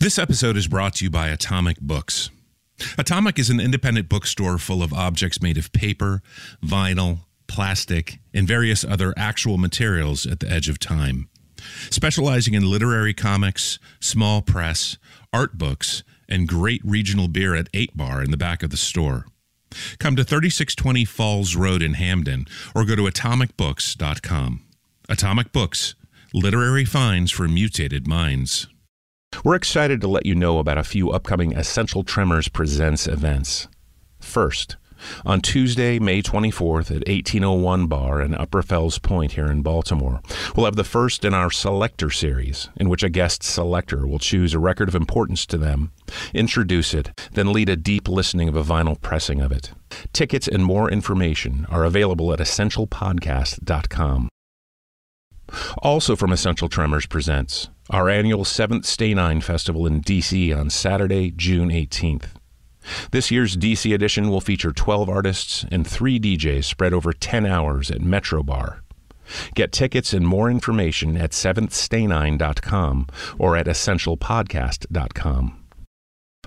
This episode is brought to you by Atomic Books. Atomic is an independent bookstore full of objects made of paper, vinyl, plastic, and various other actual materials at the edge of time. Specializing in literary comics, small press, art books, and great regional beer at 8 Bar in the back of the store. Come to 3620 Falls Road in Hampden or go to atomicbooks.com. Atomic Books, literary finds for mutated minds. We're excited to let you know about a few upcoming Essential Tremors Presents events. First, on Tuesday, May 24th at 1801 Bar in Upper Fells Point here in Baltimore, we'll have the first in our Selector series, in which a guest selector will choose a record of importance to them, introduce it, then lead a deep listening of a vinyl pressing of it. Tickets and more information are available at essentialpodcast.com. Also from Essential Tremors Presents, our annual 7th Stay 9 Festival in DC on Saturday, June 18th. This year's DC edition will feature 12 artists and 3 DJs spread over 10 hours at Metro Bar. Get tickets and more information at 7thstay9.com or at essentialpodcast.com.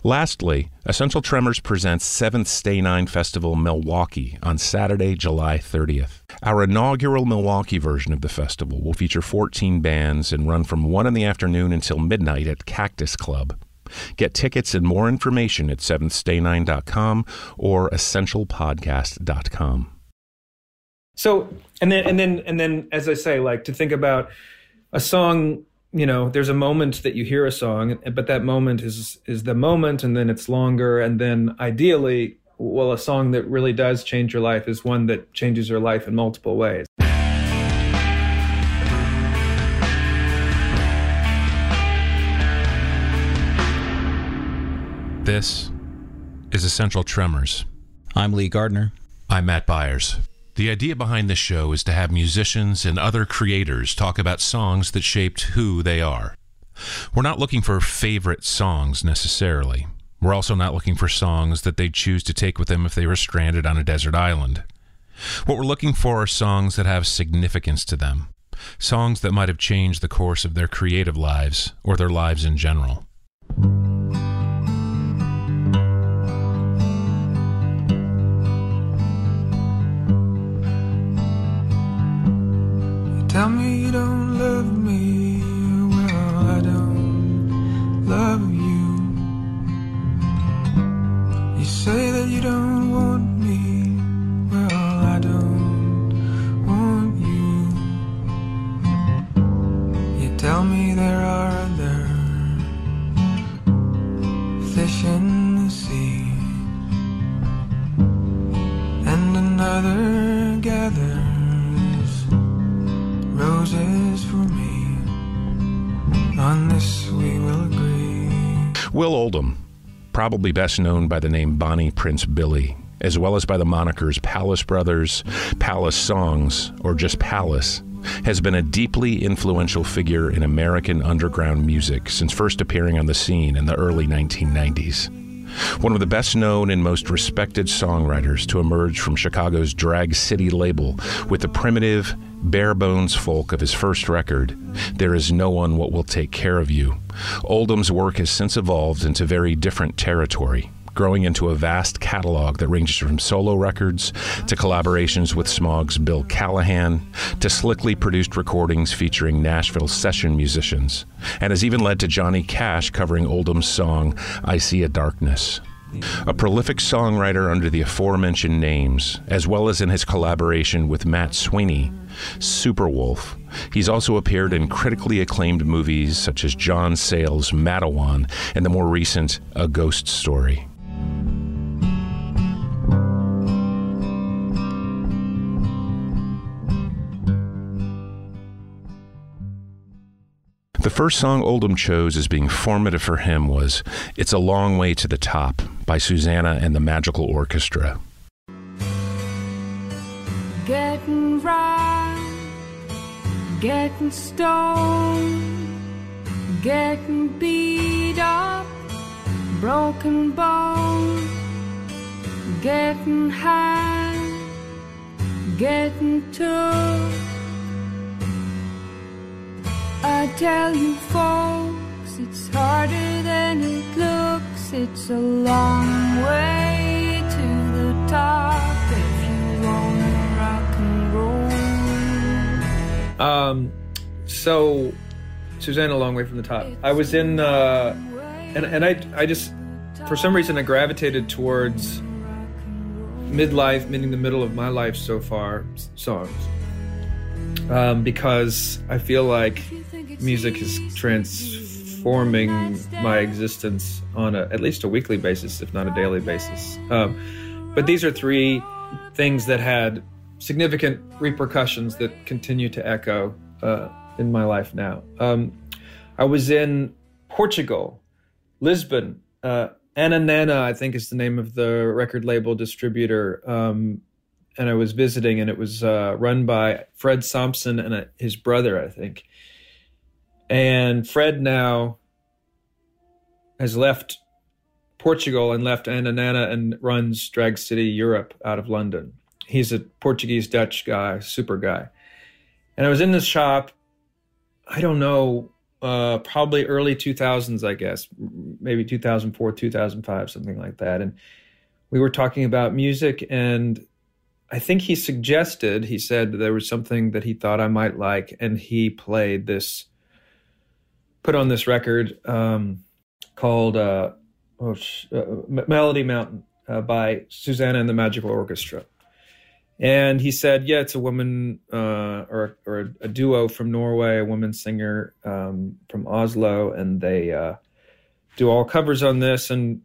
Lastly, Essential Tremors presents 7th Stay 9 Festival Milwaukee on Saturday, July 30th. Our inaugural Milwaukee version of the festival will feature 14 bands and run from 1 in the afternoon until midnight at Cactus Club. Get tickets and more information at 7thstay9.com or essentialpodcast.com. So, and then and then and then as I say like to think about a song you know there's a moment that you hear a song but that moment is is the moment and then it's longer and then ideally well a song that really does change your life is one that changes your life in multiple ways This is Essential Tremors. I'm Lee Gardner. I'm Matt Byers. The idea behind this show is to have musicians and other creators talk about songs that shaped who they are. We're not looking for favorite songs necessarily. We're also not looking for songs that they'd choose to take with them if they were stranded on a desert island. What we're looking for are songs that have significance to them, songs that might have changed the course of their creative lives or their lives in general. Tell me you don't love me, well, I don't love you. You say that you don't want me, well, I don't want you. You tell me there are other fish in the sea, and another On this we will agree. Will Oldham, probably best known by the name Bonnie Prince Billy, as well as by the monikers Palace Brothers, Palace Songs, or just Palace, has been a deeply influential figure in American underground music since first appearing on the scene in the early 1990s. One of the best known and most respected songwriters to emerge from Chicago's Drag City label with the primitive, bare bones folk of his first record, There Is No One What Will Take Care of You. Oldham's work has since evolved into very different territory, growing into a vast catalog that ranges from solo records to collaborations with Smog's Bill Callahan to slickly produced recordings featuring Nashville session musicians, and has even led to Johnny Cash covering Oldham's song I See a Darkness. A prolific songwriter under the aforementioned names, as well as in his collaboration with Matt Sweeney, Superwolf. He's also appeared in critically acclaimed movies such as John Sayles' Matewan and the more recent A Ghost Story. The first song Oldham chose as being formative for him was It's a Long Way to the Top by Susanna and the Magical Orchestra. Getting right, getting stoned, getting beat up, broken bones, getting high, getting tough. I tell you, folks, it's harder than It's a long way to the top if you wanna rock and roll. Um, so Susanna, a long way from the top. I was in, uh, and and I I just for some reason I gravitated towards midlife, meaning the middle of my life so far, songs. Um, because I feel like music is transforming my existence on a, at least a weekly basis, if not a daily basis. Um, but these are three things that had significant repercussions that continue to echo uh, in my life now. Um, I was in Portugal, Lisbon. Uh, Anna Nana, I think, is the name of the record label distributor. Um, and I was visiting, and it was uh, run by Fred Sampson and uh, his brother, I think. And Fred now has left Portugal and left Ananana and runs Drag City Europe out of London. He's a Portuguese Dutch guy, super guy. And I was in this shop, I don't know, uh, probably early 2000s, I guess, maybe 2004, 2005, something like that. And we were talking about music, and I think he suggested, he said there was something that he thought I might like, and he played this, put on this record um, called uh, oh, uh, Melody Mountain uh, by Susanna and the Magical Orchestra. And he said, "Yeah, it's a woman uh, or or a duo from Norway, a woman singer um, from Oslo, and they uh, do all covers on this." And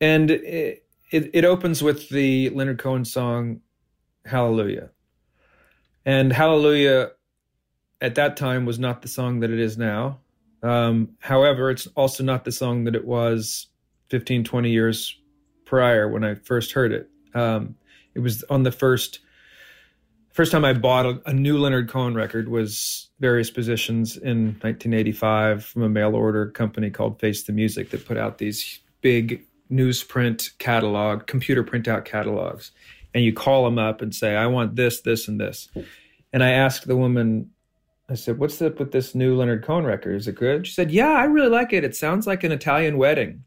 and it, it it opens with the Leonard Cohen song "Hallelujah," and "Hallelujah" at that time was not the song that it is now. Um, however, it's also not the song that it was 15, 20 years prior when I first heard it. Um, it was on the first first time I bought a, a new Leonard Cohen record was various positions in 1985 from a mail order company called Face the Music that put out these big newsprint catalog, computer printout catalogs, and you call them up and say, "I want this, this, and this." And I asked the woman, I said, "What's up with this new Leonard Cohen record? Is it good?" She said, "Yeah, I really like it. It sounds like an Italian wedding."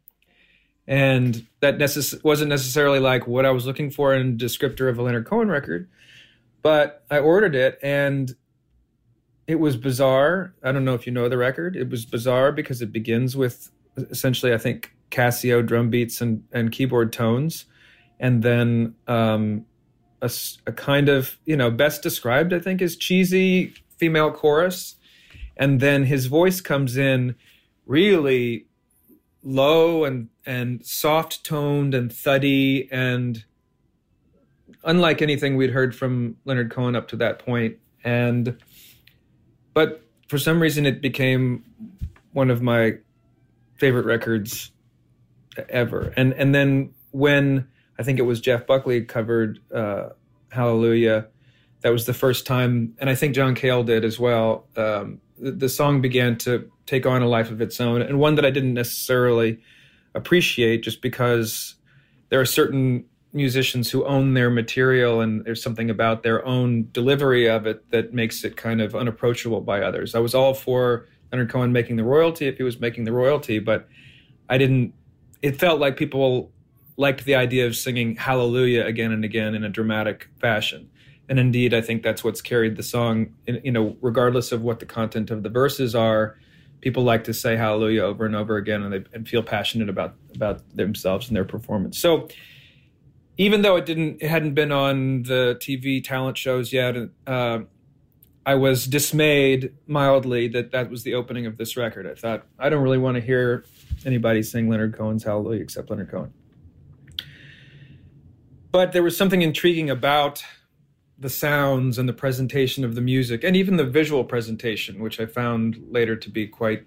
and that necess- wasn't necessarily like what I was looking for in a descriptor of a Leonard Cohen record. But I ordered it, and it was bizarre. I don't know if you know the record. It was bizarre because it begins with essentially, I think, Casio drum beats and, and keyboard tones, and then um, a, a kind of, you know, best described, I think, is cheesy female chorus. And then his voice comes in really low and and soft toned and thuddy and unlike anything we'd heard from Leonard Cohen up to that point and but for some reason it became one of my favorite records ever and and then when I think it was Jeff Buckley covered uh, Hallelujah that was the first time and I think John Cale did as well um, the, the song began to take on a life of its own and one that I didn't necessarily appreciate just because there are certain musicians who own their material and there's something about their own delivery of it that makes it kind of unapproachable by others. I was all for Leonard Cohen making the royalty if he was making the royalty, but I didn't it felt like people liked the idea of singing hallelujah again and again in a dramatic fashion. And indeed, I think that's what's carried the song, you know, regardless of what the content of the verses are, people like to say hallelujah over and over again and they and feel passionate about about themselves and their performance. So even though it didn't it hadn't been on the tv talent shows yet uh, i was dismayed mildly that that was the opening of this record. I thought i don't really want to hear anybody sing leonard cohen's hallelujah except leonard cohen. But there was something intriguing about the sounds and the presentation of the music and even the visual presentation, which I found later to be quite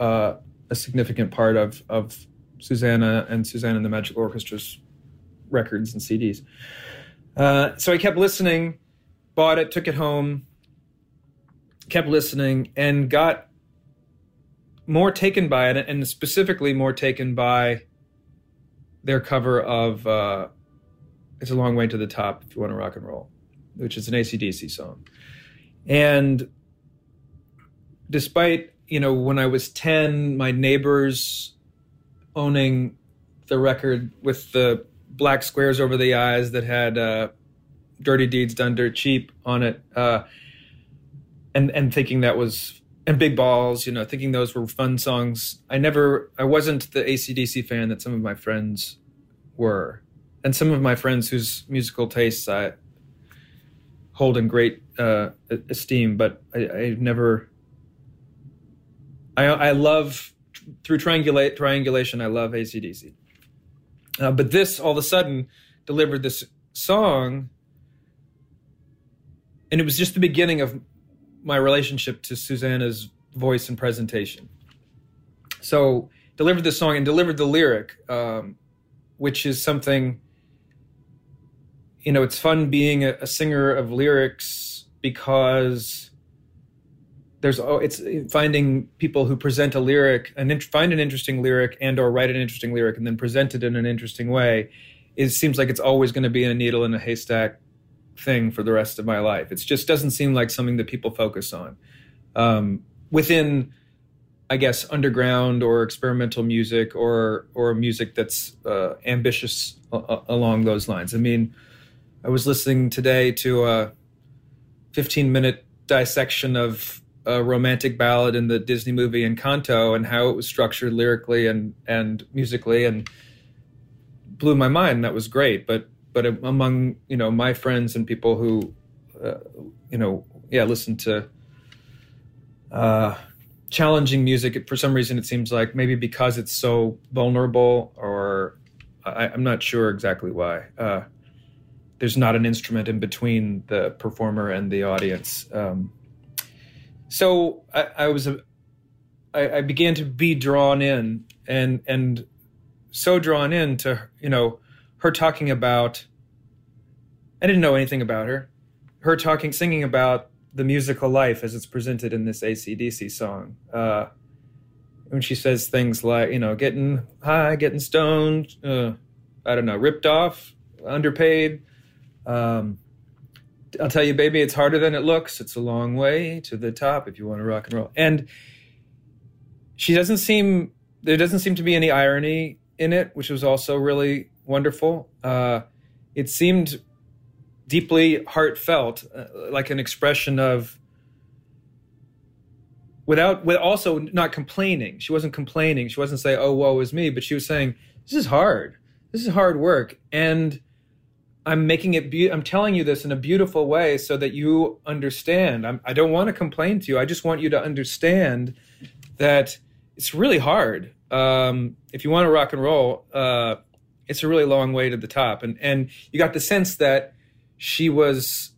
uh, a significant part of of Susanna and Susanna and the Magic Orchestra's records and CDs. Uh, so I kept listening, bought it, took it home, kept listening, and got more taken by it, and specifically more taken by their cover of uh, "It's a Long Way to the Top" if you want to rock and roll which is an ACDC song. And despite, you know, when I was 10, my neighbors owning the record with the black squares over the eyes that had uh, "Dirty Deeds Done Dirt Cheap" on it, uh, and and thinking that was and "Big Balls," you know, thinking those were fun songs. I never, I wasn't the ACDC fan that some of my friends were, and some of my friends whose musical tastes I hold in great uh, esteem, but I, I never. I, I love through triangulate triangulation. I love ACDC, uh, but this all of a sudden delivered this song, and it was just the beginning of my relationship to Susanna's voice and presentation. So delivered the song and delivered the lyric, um, which is something. You know, it's fun being a, a singer of lyrics because there's oh, it's finding people who present a lyric and find an interesting lyric and or write an interesting lyric and then present it in an interesting way. It seems like it's always going to be a needle in a haystack thing for the rest of my life. It just doesn't seem like something that people focus on um, within, I guess, underground or experimental music or or music that's uh, ambitious a- along those lines. I mean, I was listening today to a 15 minute dissection of a romantic ballad in the Disney movie Encanto and how it was structured lyrically and and musically and blew my mind. That was great, but but among you know my friends and people who uh, you know yeah listen to uh, challenging music for some reason it seems like maybe because it's so vulnerable or I, am not sure exactly why uh, there's not an instrument in between the performer and the audience um, so I, I was a, I, I began to be drawn in and and so drawn in to you know her talking about I didn't know anything about her. Her talking, singing about the musical life as it's presented in this ACDC song. Uh, when she says things like, you know, getting high, getting stoned, uh, I don't know, ripped off, underpaid. Um, I'll tell you, baby, it's harder than it looks. It's a long way to the top if you want to rock and roll. And she doesn't seem, there doesn't seem to be any irony in it, which was also really wonderful. Uh, it seemed deeply heartfelt, uh, like an expression of without with also not complaining. She wasn't complaining. She wasn't saying, "Oh, woe is me," but she was saying, "This is hard. This is hard work." And I'm making it. Be- I'm telling you this in a beautiful way so that you understand. I'm, I do not want to complain to you. I just want you to understand that it's really hard. Um, if you want to rock and roll, uh, it's a really long way to the top. And and you got the sense that she was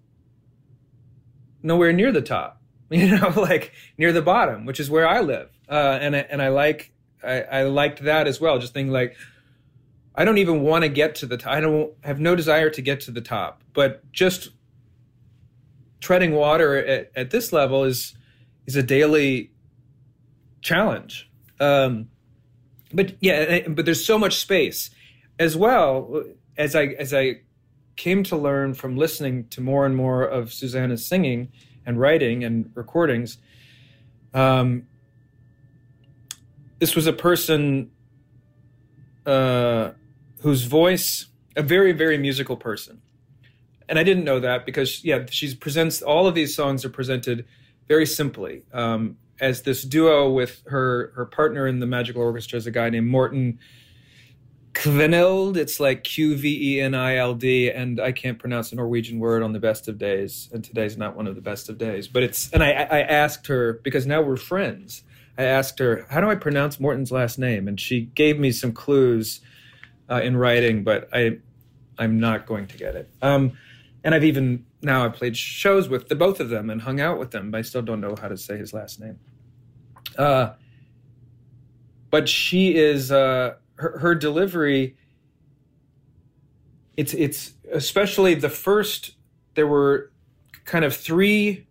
nowhere near the top. You know, like near the bottom, which is where I live. Uh, and I, and I like I, I liked that as well. Just thinking like I don't even want to get to the top. I don't have no desire to get to the top, but just treading water at, at this level is is a daily challenge. Um, but yeah, but there's so much space as well as I as I came to learn from listening to more and more of Susanna's singing and writing and recordings. Um, this was a person uh, whose voice, a very very musical person, and I didn't know that because yeah, she presents all of these songs are presented very simply um, as this duo with her her partner in the magical orchestra is a guy named Morten Qvenild. It's like Q V E N I L D, and I can't pronounce a Norwegian word on the best of days. And today's not one of the best of days. But it's and I, I asked her because now we're friends. I asked her how do I pronounce Morten's last name, and she gave me some clues uh, in writing, but I I'm not going to get it. Um, and I've even now I've played shows with the both of them and hung out with them, but I still don't know how to say his last name. Uh, but she is. Uh, her, her delivery it's it's especially the first there were kind of three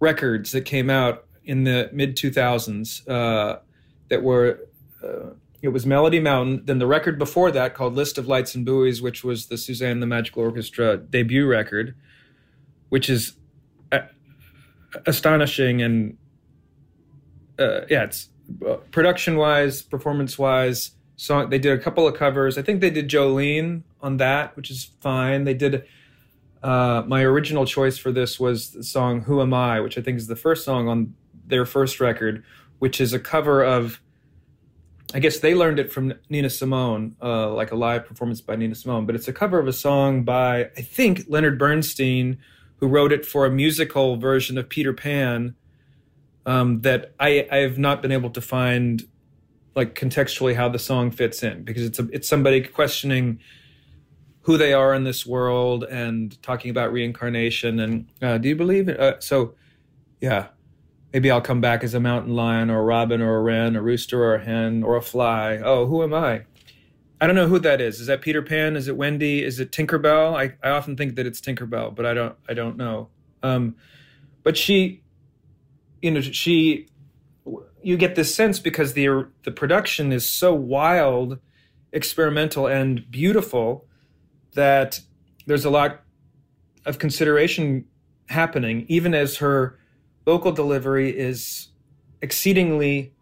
records that came out in the mid 2000s uh, that were uh, it was Melody Mountain. Then the record before that called List of Lights and Buoys, which was the Suzanne the Magical Orchestra debut record, which is astonishing and uh, yeah, it's production wise, performance wise, song. They did a couple of covers. I think they did Jolene on that, which is fine. They did. Uh, my original choice for this was the song "Who Am I," which I think is the first song on their first record, which is a cover of. I guess they learned it from Nina Simone, uh, like a live performance by Nina Simone. But it's a cover of a song by I think Leonard Bernstein, who wrote it for a musical version of Peter Pan. Um, that I I have not been able to find like contextually how the song fits in because it's a, it's somebody questioning who they are in this world and talking about reincarnation and uh, do you believe it? Uh, so yeah maybe i'll come back as a mountain lion or a robin or a wren a rooster or a hen or a fly. Oh who am i? I don't know who that is. Is that peter pan? Is it wendy? Is it tinkerbell? I, I often think that it's tinkerbell but i don't i don't know. Um, but she you know she you get this sense because the the production is so wild, experimental, and beautiful that there's a lot of consideration happening, even as her vocal delivery is exceedingly.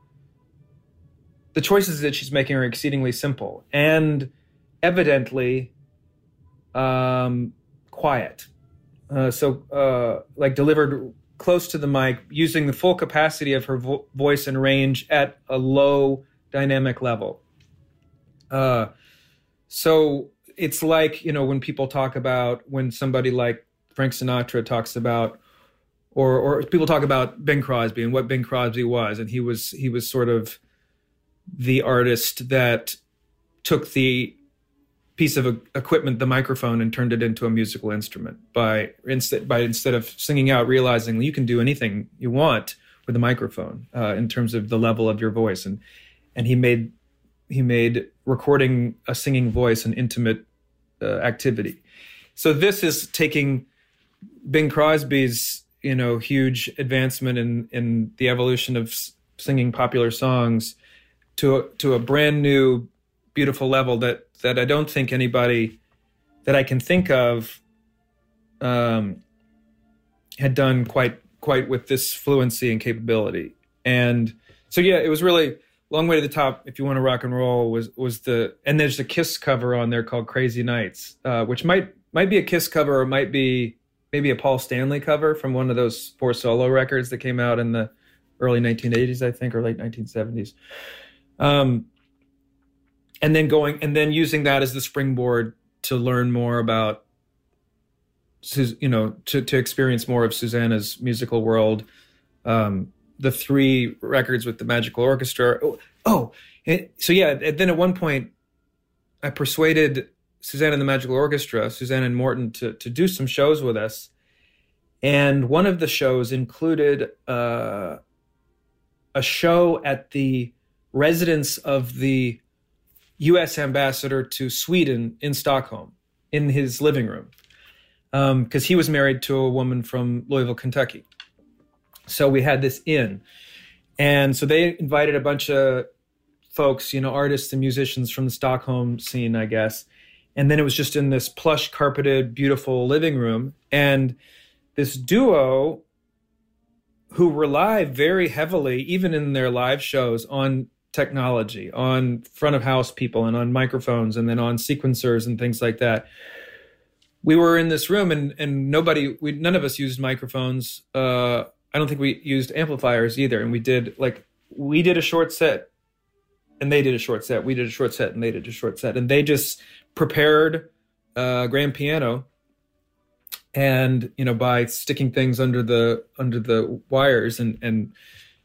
The choices that she's making are exceedingly simple and evidently um, quiet. Uh, so, uh, like delivered close to the mic, using the full capacity of her vo- voice and range at a low dynamic level. Uh, so it's like you know when people talk about when somebody like Frank Sinatra talks about, or or people talk about Bing Crosby and what Bing Crosby was, and he was he was sort of the artist that took the piece of equipment, the microphone, and turned it into a musical instrument by instead by instead of singing out, realizing you can do anything you want with a microphone uh, in terms of the level of your voice, and and he made he made recording a singing voice an intimate uh, activity. So this is taking Bing Crosby's you know huge advancement in in the evolution of singing popular songs to a, to a brand new beautiful level that that I don't think anybody that I can think of um, had done quite quite with this fluency and capability. And so yeah, it was really long way to the top. If you want to rock and roll, was was the and there's a Kiss cover on there called Crazy Nights, uh, which might might be a Kiss cover or might be maybe a Paul Stanley cover from one of those four solo records that came out in the early 1980s, I think, or late 1970s. Um, and then going and then using that as the springboard to learn more about you know to, to experience more of susanna's musical world um, the three records with the magical orchestra oh, oh so yeah and then at one point i persuaded susanna and the magical orchestra Suzanne and morten to, to do some shows with us and one of the shows included uh, a show at the residence of the U.S. ambassador to Sweden in Stockholm in his living room because um, he was married to a woman from Louisville, Kentucky. So we had this in, and so they invited a bunch of folks, you know, artists and musicians from the Stockholm scene, I guess. And then it was just in this plush carpeted, beautiful living room. And this duo who rely very heavily, even in their live shows, on technology, on front of house people and on microphones and then on sequencers and things like that. We were in this room and and nobody we none of us used microphones. Uh I don't think we used amplifiers either and we did like we did a short set and they did a short set. We did a short set and they did a short set and they just prepared a grand piano and you know by sticking things under the under the wires and and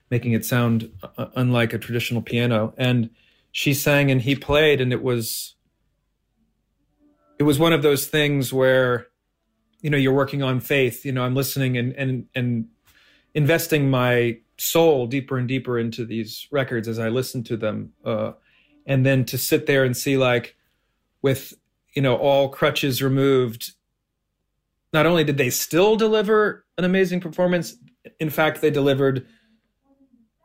making it sound uh, unlike a traditional piano. And she sang and he played, and it was it was one of those things where you know you're working on faith. You know, I'm listening and and and investing my soul deeper and deeper into these records as I listen to them, uh, and then to sit there and see like with you know all crutches removed not only did they still deliver an amazing performance in fact they delivered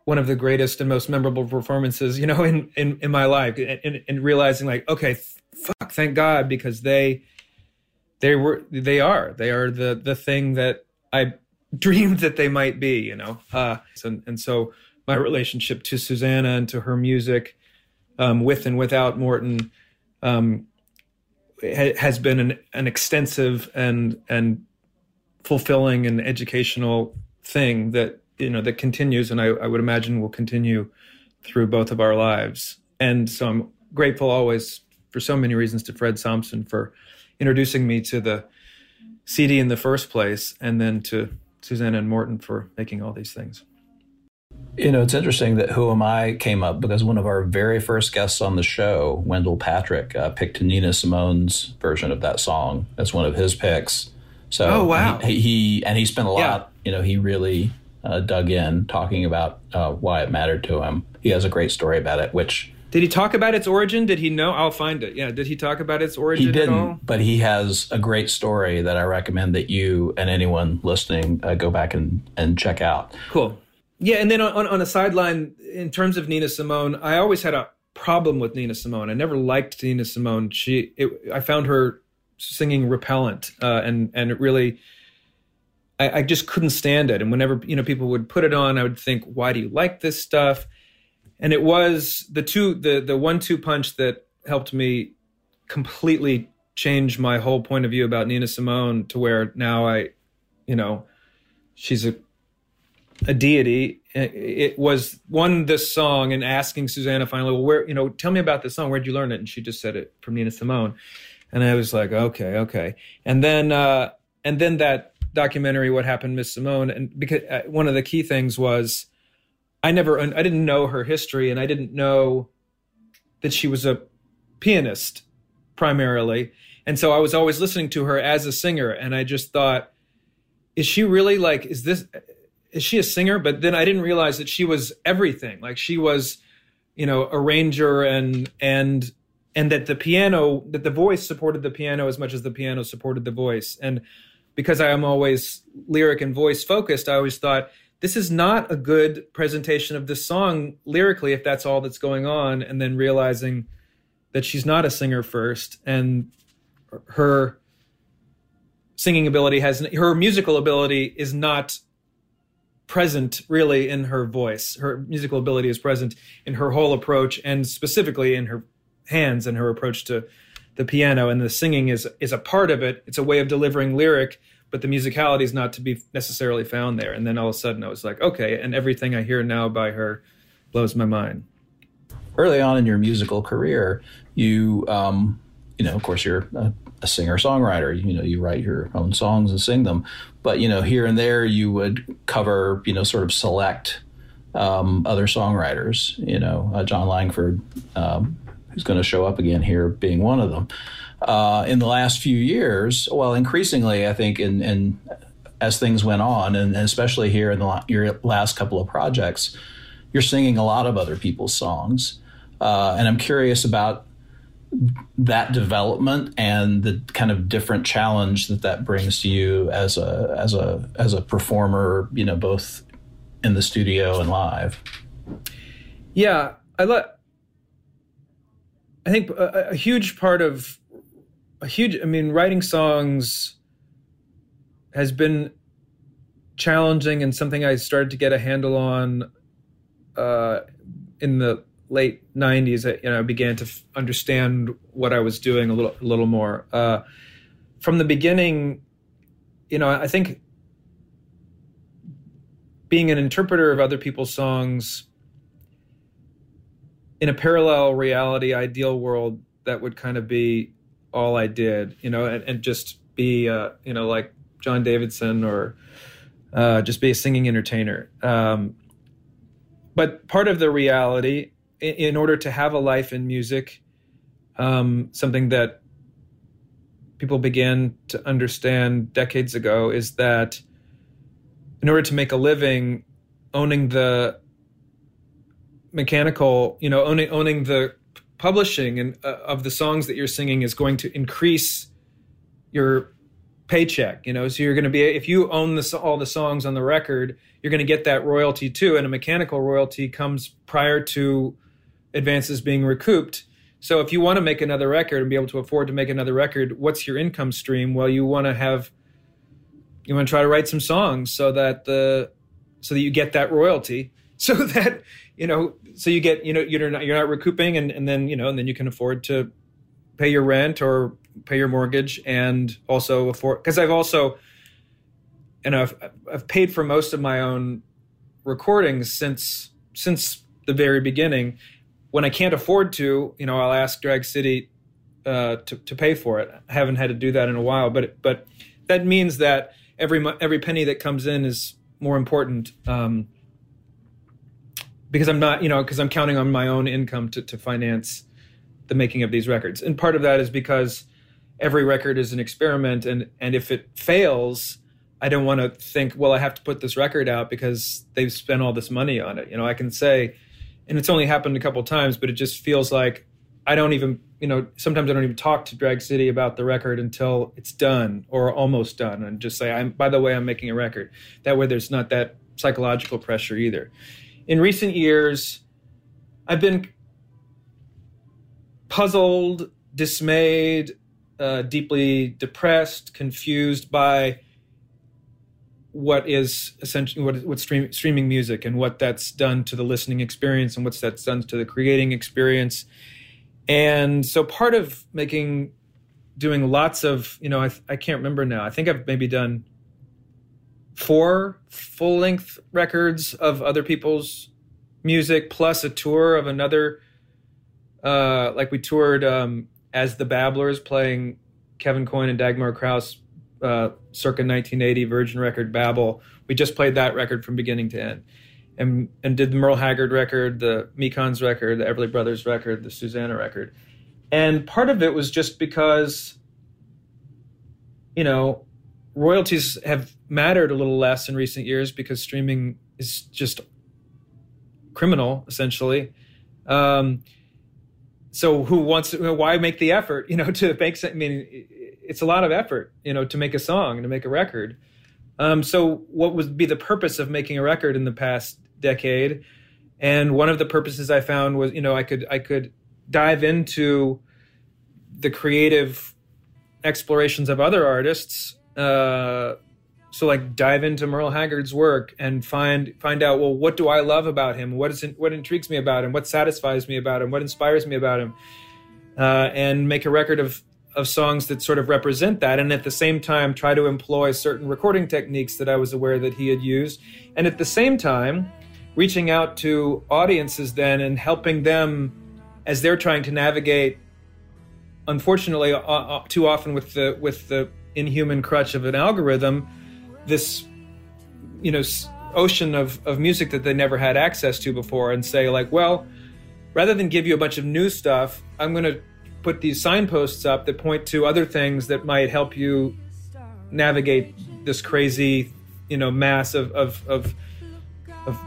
one of the greatest and most memorable performances, you know, in in, in my life, and, and realizing like, okay, fuck, thank God, because they they were they are they are the the thing that I dreamed that they might be, you know, uh, and and so my relationship to Susanna and to her music, um, with and without Morten, um, ha- has been an, an extensive and and fulfilling and educational thing that you know that continues, and I, I would imagine will continue through both of our lives. And so I'm grateful always for so many reasons to Fred Thompson for introducing me to the CD in the first place, and then to suzanne and Morten for making all these things. You know, it's interesting that Who Am I came up because one of our very first guests on the show, Wendell Patrick, uh, picked Nina Simone's version of that song as one of his picks. So, Oh, wow. he, he and he spent a lot. Yeah. You know, he really uh, dug in talking about uh, why it mattered to him. He has a great story about it, which Did he talk about its origin? Did he know? I'll find it. Yeah. Did he talk about its origin he didn't, but he has a great story that I recommend that you and anyone listening uh, go back and, and check out. Cool. Yeah, and then on, on, a sideline, in terms of Nina Simone, I always had a problem with Nina Simone. I never liked Nina Simone. She, it, I found her singing repellent, uh, and and it really, I, I just couldn't stand it. And whenever you know people would put it on, I would think, why do you like this stuff? And it was the two, the the one two punch that helped me completely change my whole point of view about Nina Simone to where now I, you know, she's a a deity. It was one this song and asking Susanna finally, well, where you know, tell me about this song. Where'd you learn it? And she just said it from Nina Simone, and I was like, okay, okay. And then uh, and then that documentary, what happened, Miss Simone, and because uh, one of the key things was, I never, I didn't know her history, and I didn't know that she was a pianist primarily, and so I was always listening to her as a singer, and I just thought, is she really like, is this? Is she a singer? But then I didn't realize that she was everything. Like she was, you know, arranger and and and that the piano, that the voice supported the piano as much as the piano supported the voice. And because I am always lyric and voice focused, I always thought this is not a good presentation of this song lyrically if that's all that's going on. And then realizing that she's not a singer first and her singing ability has her musical ability is not present really in her voice. Her musical ability is present in her whole approach and specifically in her hands and her approach to the piano and the singing is is a part of it. It's a way of delivering lyric, but the musicality is not to be necessarily found there. And then all of a sudden I was like, okay, and everything I hear now by her blows my mind. Early on in your musical career, you um, you know, of course, you're a, a singer songwriter. You know, you write your own songs and sing them. But you know, here and there, you would cover, you know, sort of select um, other songwriters. You know, uh, Jon Langford, um, who's going to show up again here, being one of them. Uh, in the last few years, well, increasingly, I think, in, in as things went on, and, and especially here in the, your last couple of projects, you're singing a lot of other people's songs. Uh, and I'm curious about that development and the kind of different challenge that that brings to you as a as a as a performer you know both in the studio and live Yeah, I let. I think a, a huge part of a huge. I mean, writing songs has been challenging and something I started to get a handle on uh, in the late '90s. I, you know, I began to f- understand what I was doing a little, a little more. Uh, from the beginning, you know, I think being an interpreter of other people's songs in a parallel reality ideal world that would kind of be all i did you know and, and just be uh, you know like john davidson or uh, just be a singing entertainer um, but part of the reality in, order to have a life in music um, something that people began to understand decades ago is that in order to make a living owning the mechanical you know owning owning the publishing and uh, of the songs that you're singing is going to increase your paycheck you know? So you're going to be if you own the, all the songs on the record you're going to get that royalty too. And a mechanical royalty comes prior to advances being recouped. So if you want to make another record and be able to afford to make another record what's your income stream? Well you want to have you want to try to write some songs so that the so that you get that royalty. So that you know so you get you know you're not you're not recouping and, and then you know and then you can afford to pay your rent or pay your mortgage and also afford because I've also and I've I've paid for most of my own recordings since since the very beginning. When I can't afford to, you know, I'll ask Drag City uh, to to pay for it. I haven't had to do that in a while, but but that means that every every penny that comes in is more important um, because I'm not, you know, because I'm counting on my own income to to finance the making of these records. And part of that is because every record is an experiment, and and if it fails, I don't want to think, well, I have to put this record out because they've spent all this money on it. You know, I can say, and it's only happened a couple times, but it just feels like I don't even, you know, sometimes I don't even talk to Drag City about the record until it's done or almost done, and just say, I'm by the way, I'm making a record. That way, there's not that psychological pressure either. In recent years, I've been puzzled, dismayed, uh, deeply depressed, confused by what is essentially what what stream, streaming music and what that's done to the listening experience and what's that's done to the creating experience. And so part of making doing lots of you know I, I can't remember now. I think I've maybe done four full length records of other people's music plus a tour of another uh, like we toured um, as the Babblers playing Kevin Coyne and Dagmar Krause uh, circa 1980 Virgin record Babel. We just played that record from beginning to end, and and did the Merle Haggard record, the Mekons record, the Everly Brothers record, the Susanna record, and part of it was just because, you know, royalties have mattered a little less in recent years because streaming is just criminal essentially. Um, so who wants why make the effort you know to make i mean it's a lot of effort you know to make a song to make a record. Um, so what would be the purpose of making a record in the past decade? And one of the purposes i found was you know i could i could dive into the creative explorations of other artists uh, so like dive into Merle Haggard's work and find find out well what do I love about him? What is what intrigues me about him? What satisfies me about him? What inspires me about him? Uh, and make a record of of songs that sort of represent that and at the same time try to employ certain recording techniques that I was aware that he had used and at the same time reaching out to audiences then and helping them as they're trying to navigate unfortunately uh, uh, too often with the with the inhuman crutch of an algorithm this you know ocean of, of music that they never had access to before and say like well rather than give you a bunch of new stuff i'm going to put these signposts up that point to other things that might help you navigate this crazy you know mass of of, of, of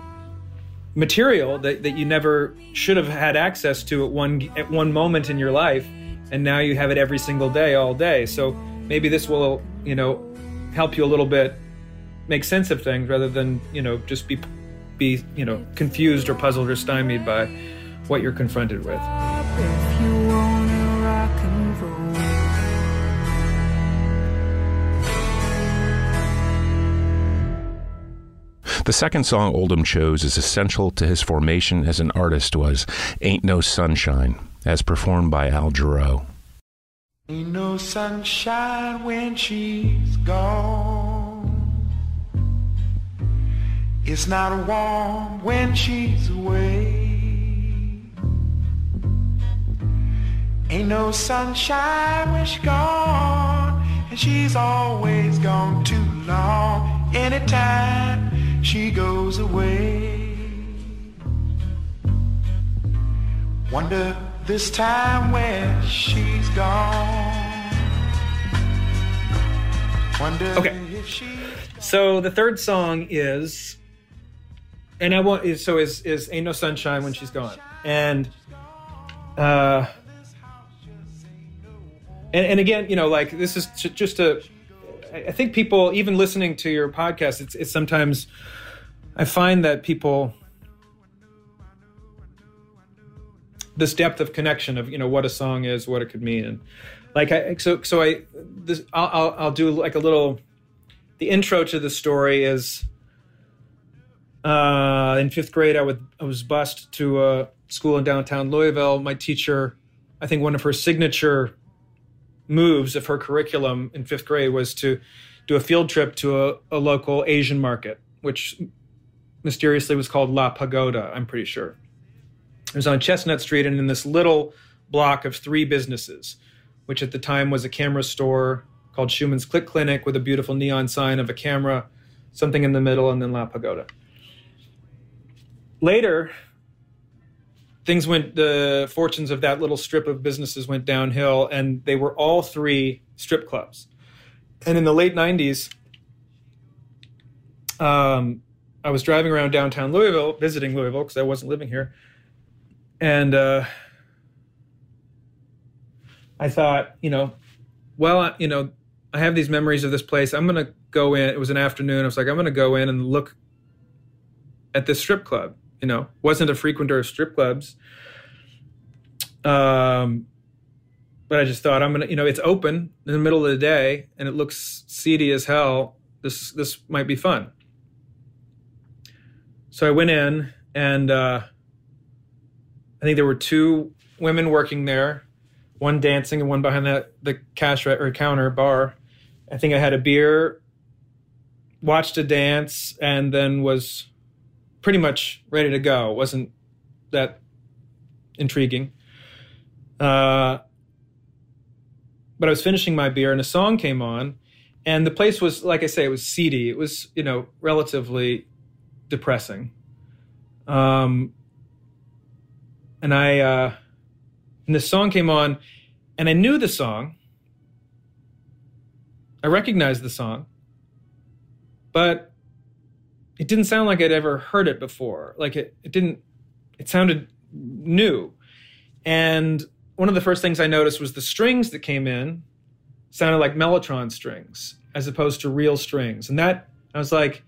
material that, that you never should have had access to at one at one moment in your life and now you have it every single day all day so maybe this will you know help you a little bit make sense of things rather than you know just be be you know confused or puzzled or stymied by what you're confronted with. The second song Oldham chose as essential to his formation as an artist was Ain't No Sunshine, as performed by Al Jarreau. Ain't no sunshine when she's gone. It's not warm when she's away. Ain't no sunshine when she's gone, and she's always gone too long. Anytime she goes away. Wonder this time where she's gone. Wonder Okay. if she So the third song is, and I want is so is is ain't no sunshine when she's gone, and uh, and and again, you know, like this is just a. I think people, even listening to your podcast, it's it's sometimes I find that people this depth of connection of you know what a song is, what it could mean, and like I so so I this I'll I'll, I'll do like a little the intro to the story is Uh, in fifth grade, I would I was bused to a school in downtown Louisville. My teacher, I think one of her signature moves of her curriculum in fifth grade was to do a field trip to a, a local Asian market, which mysteriously was called La Pagoda. I'm pretty sure. It was on Chestnut Street and in this little block of three businesses, which at the time was a camera store called Schumann's Click Clinic with a beautiful neon sign of a camera, something in the middle, and then La Pagoda. Later, things went, the fortunes of that little strip of businesses went downhill, and they were all three strip clubs. And in the late 90s, um, I was driving around downtown Louisville, visiting Louisville because I wasn't living here. And uh, I thought, you know, well, you know, I have these memories of this place. I'm going to go in. It was an afternoon. I was like, I'm going to go in and look at this strip club. You know, wasn't a frequenter of strip clubs. Um, but I just thought I'm gonna, you know, it's open in the middle of the day and it looks seedy as hell. This this might be fun. So I went in and uh, I think there were two women working there, one dancing and one behind the the cash or counter bar. I think I had a beer, watched a dance, and then was pretty much ready to go. It wasn't that intriguing. Uh, but I was finishing my beer and a song came on, and the place was, like I say, it was seedy. It was, you know, relatively depressing. Um, and I, uh, and the song came on, and I knew the song. I recognized the song, but it didn't sound like I'd ever heard it before. Like it, it didn't, it sounded new. And one of the first things I noticed was the strings that came in sounded like Mellotron strings as opposed to real strings. And that, I was like,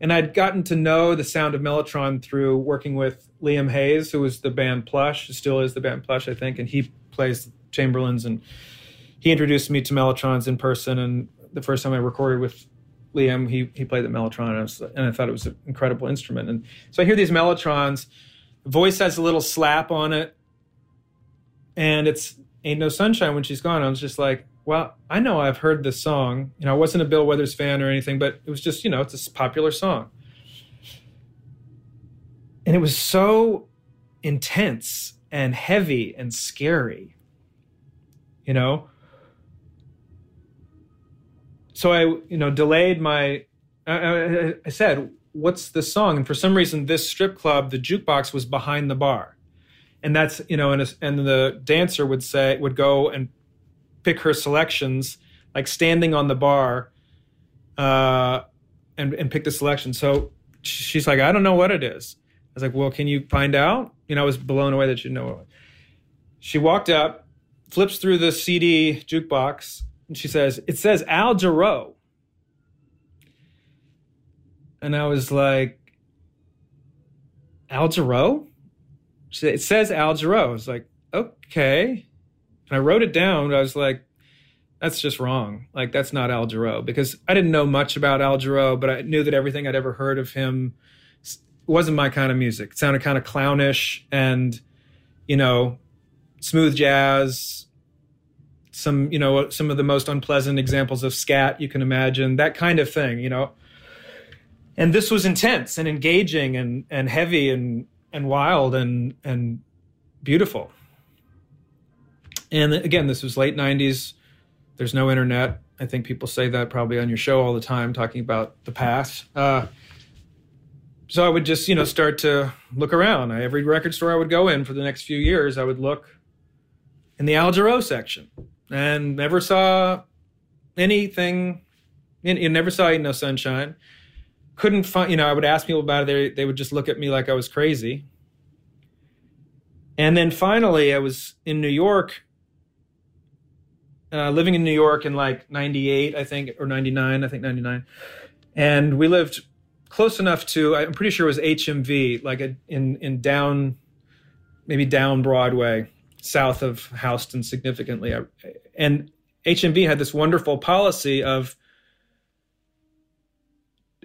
and I'd gotten to know the sound of Mellotron through working with Liam Hayes, who was the band Plush, still is the band Plush, I think, and he plays Chamberlins. And he introduced me to Mellotrons in person. And the first time I recorded with Liam, he he played the Mellotron, and I, was, and I thought it was an incredible instrument. And so I hear these Mellotrons, voice has a little slap on it, and it's "Ain't No Sunshine" when she's gone. I was just like, well, I know I've heard this song. You know, I wasn't a Bill Withers fan or anything, but it was just you know, it's a popular song, and it was so intense and heavy and scary. You know, so I, you know, delayed my. I, I, said, "What's the song?" And for some reason, this strip club, the jukebox was behind the bar, and that's you know, and a, and the dancer would say would go and pick her selections, like standing on the bar, uh, and and pick the selection. So she's like, "I don't know what it is." I was like, "Well, can you find out?" You know, I was blown away that you know. She walked up, flips through the CD jukebox, and she says, It says Al Jarreau. And I was like, Al Jarreau? She said, It says Al Jarreau. I was like, Okay. And I wrote it down. I was like, That's just wrong. Like, that's not Al Jarreau. Because I didn't know much about Al Jarreau, but I knew that everything I'd ever heard of him wasn't my kind of music. It sounded kind of clownish and, you know, smooth jazz, some you know some of the most unpleasant examples of scat you can imagine that kind of thing you know. And this was intense and engaging and and heavy and and wild and and beautiful. And again this was late 90s there's no internet. I think people say that probably on your show all the time talking about the past. Uh, so i would just you know start to look around. Every record store i would go in for the next few years i would look in the Al Jarreau section and never saw anything. You never saw No Sunshine. Couldn't find, you know, I would ask people about it. They, they would just look at me like I was crazy. And then finally, I was in New York, uh, living in New York in like 98, I think, or 99, I think 99. And we lived close enough to, I'm pretty sure it was HMV, like a, in, in down, maybe down Broadway south of Houston significantly. And HMV had this wonderful policy of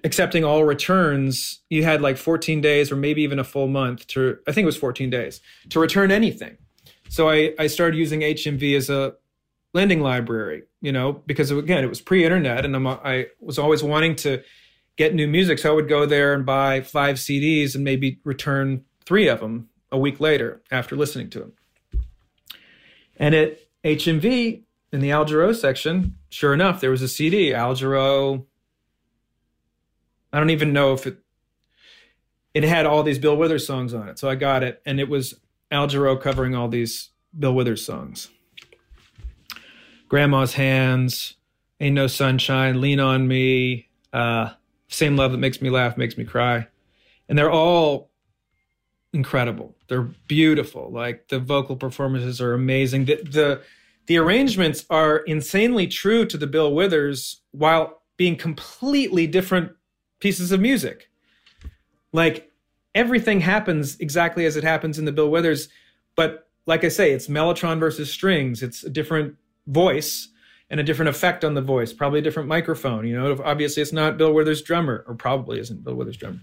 accepting all returns, you had like 14 days or maybe even a full month to, I think it was 14 days, to return anything. So I, I started using HMV as a lending library, you know, because again, it was pre internet and I'm, I was always wanting to get new music. So I would go there and buy five CDs and maybe return three of them a week later after listening to them. And at HMV in the Al Jarreau section, sure enough, there was a CD, Al Jarreau. I don't even know if it it had all these Bill Withers songs on it. So I got it and it was Al Jarreau covering all these Bill Withers songs. Grandma's Hands, Ain't No Sunshine, Lean on Me, uh, Same Love That Makes Me Laugh, Makes Me Cry. And they're all incredible. They're beautiful. Like the vocal performances are amazing. The, the the arrangements are insanely true to the Bill Withers while being completely different pieces of music. Like everything happens exactly as it happens in the Bill Withers, but like I say, it's mellotron versus strings. It's a different voice and a different effect on the voice, probably a different microphone. You know, obviously it's not Bill Withers' drummer, or probably isn't Bill Withers' drummer.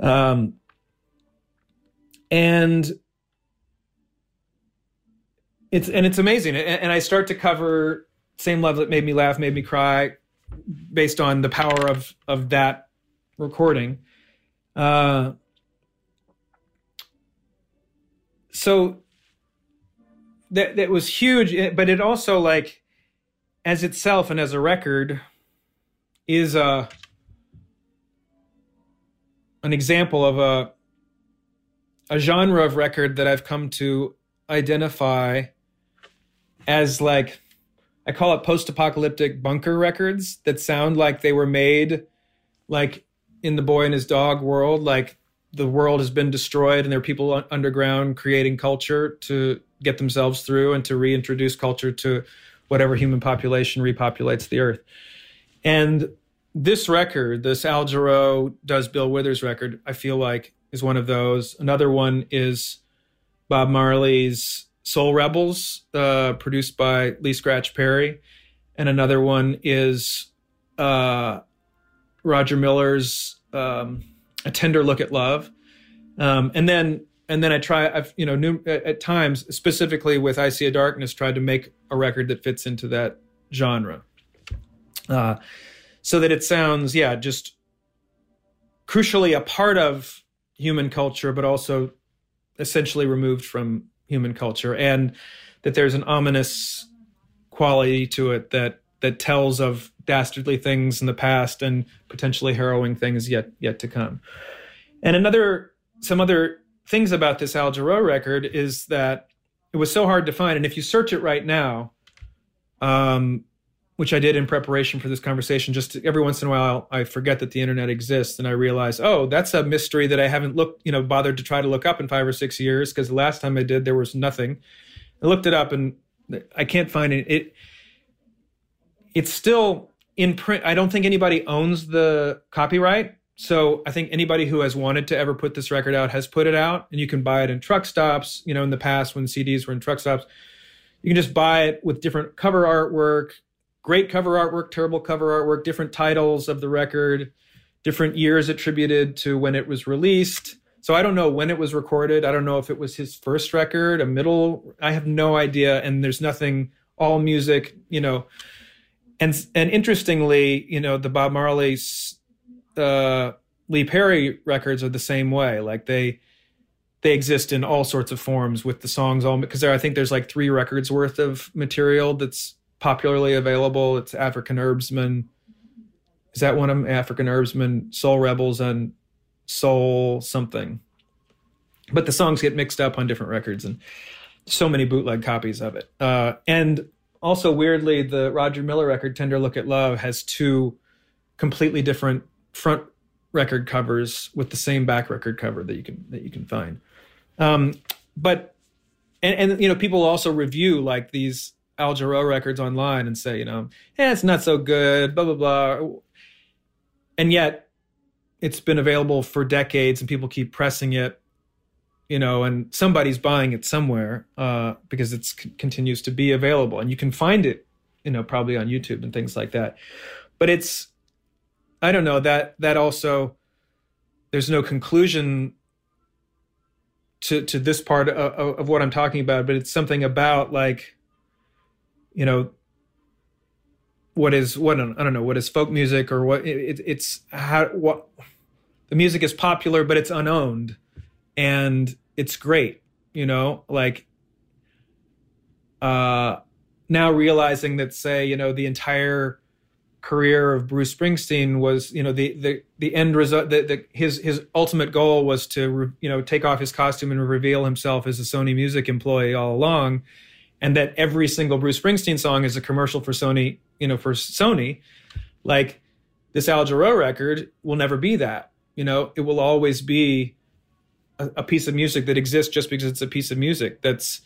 Um, and it's and it's amazing. And, and I start to cover same love that made me laugh, made me cry, based on the power of of that recording. Uh, so that that was huge, eh, but it also like as itself and as a record is a an example of a a genre of record that I've come to identify as like I call it post-apocalyptic bunker records that sound like they were made like in the boy and his dog world like the world has been destroyed and there are people underground creating culture to get themselves through and to reintroduce culture to whatever human population repopulates the earth. And this record, this Al Jarreau does Bill Withers record, I feel like is one of those. Another one is Bob Marley's Soul Rebels, uh, produced by Lee Scratch Perry. And another one is uh, Roger Miller's um, A Tender Look at Love. Um, and then and then I try, I've, you know, new, at, at times, specifically with I See a Darkness, tried to make a record that fits into that genre. Uh, so that it sounds, yeah, just crucially a part of human culture, but also essentially removed from human culture. And that there's an ominous quality to it that that tells of dastardly things in the past and potentially harrowing things yet yet to come. And another some other things about this Al Jarreau record is that it was so hard to find. And if you search it right now, um, which I did in preparation for this conversation, just every once in a while I forget that the internet exists and I realize, oh, that's a mystery that I haven't looked, you know, bothered to try to look up in five or six years because the last time I did there was nothing. I looked it up and I can't find it. It it's still in print. I don't think anybody owns the copyright so I think anybody who has wanted to ever put this record out has put it out, and you can buy it in truck stops. You know, in the past when CDs were in truck stops, you can just buy it with different cover artwork, great cover artwork, terrible cover artwork, different titles of the record, different years attributed to when it was released. So I don't know when it was recorded. I don't know if it was his first record, a middle. I have no idea. And there's nothing. All music, you know. And and interestingly, you know, the Bob Marley's uh, Lee Perry records are the same way. Like they they exist in all sorts of forms with the songs all because I think there's like three records worth of material that's popularly available. It's African Herbsman. Is that one of them? African Herbsman, Soul Rebels, and Soul something. But the songs get mixed up on different records and so many bootleg copies of it. Uh, and also weirdly, the Roger Miller record, Tender Look at Love, has two completely different front record covers with the same back record cover that you can that you can find. Um, but and, and you know people also review like these Al Jarreau records online and say you know yeah it's not so good blah blah blah, and yet it's been available for decades and people keep pressing it you know and somebody's buying it somewhere uh, because it c- continues to be available. And you can find it you know probably on youtube and things like that. But it's I don't know that that also there's no conclusion to to this part of, of what I'm talking about, but it's something about like you know what is what I don't know what is folk music or what it, it's how what the music is popular but it's unowned and it's great you know like uh now realizing that say you know the entire career of Bruce Springsteen was you know the the the end result the, the his his ultimate goal was to you know take off his costume and reveal himself as a Sony Music employee all along and that every single Bruce Springsteen song is a commercial for Sony you know for Sony like this Al Jarreau record will never be that you know? It will always be a, a piece of music that exists just because it's a piece of music that's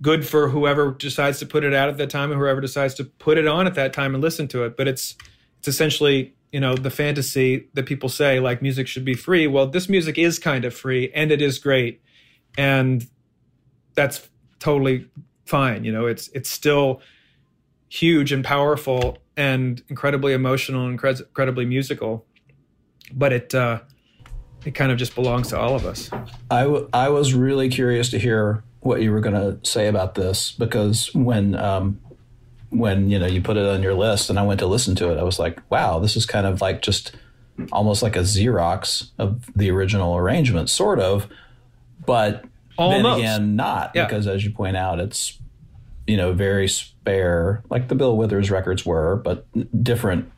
good for whoever decides to put it out at that time and whoever decides to put it on at that time and listen to it. But it's it's essentially you know the fantasy that people say like music should be free. Well this music is kind of free and it is great and that's totally fine you know it's it's still huge and powerful and incredibly emotional and incredibly musical but it uh it kind of just belongs to all of us. I, w- I was really curious to hear what you were going to say about this because when um, when you know you put it on your list and I went to listen to it, I was like, wow, this is kind of like just almost like a Xerox of the original arrangement, sort of, but Almost. then again, not Yeah. because as you point out, it's you know very spare, like the Bill Withers records were, but different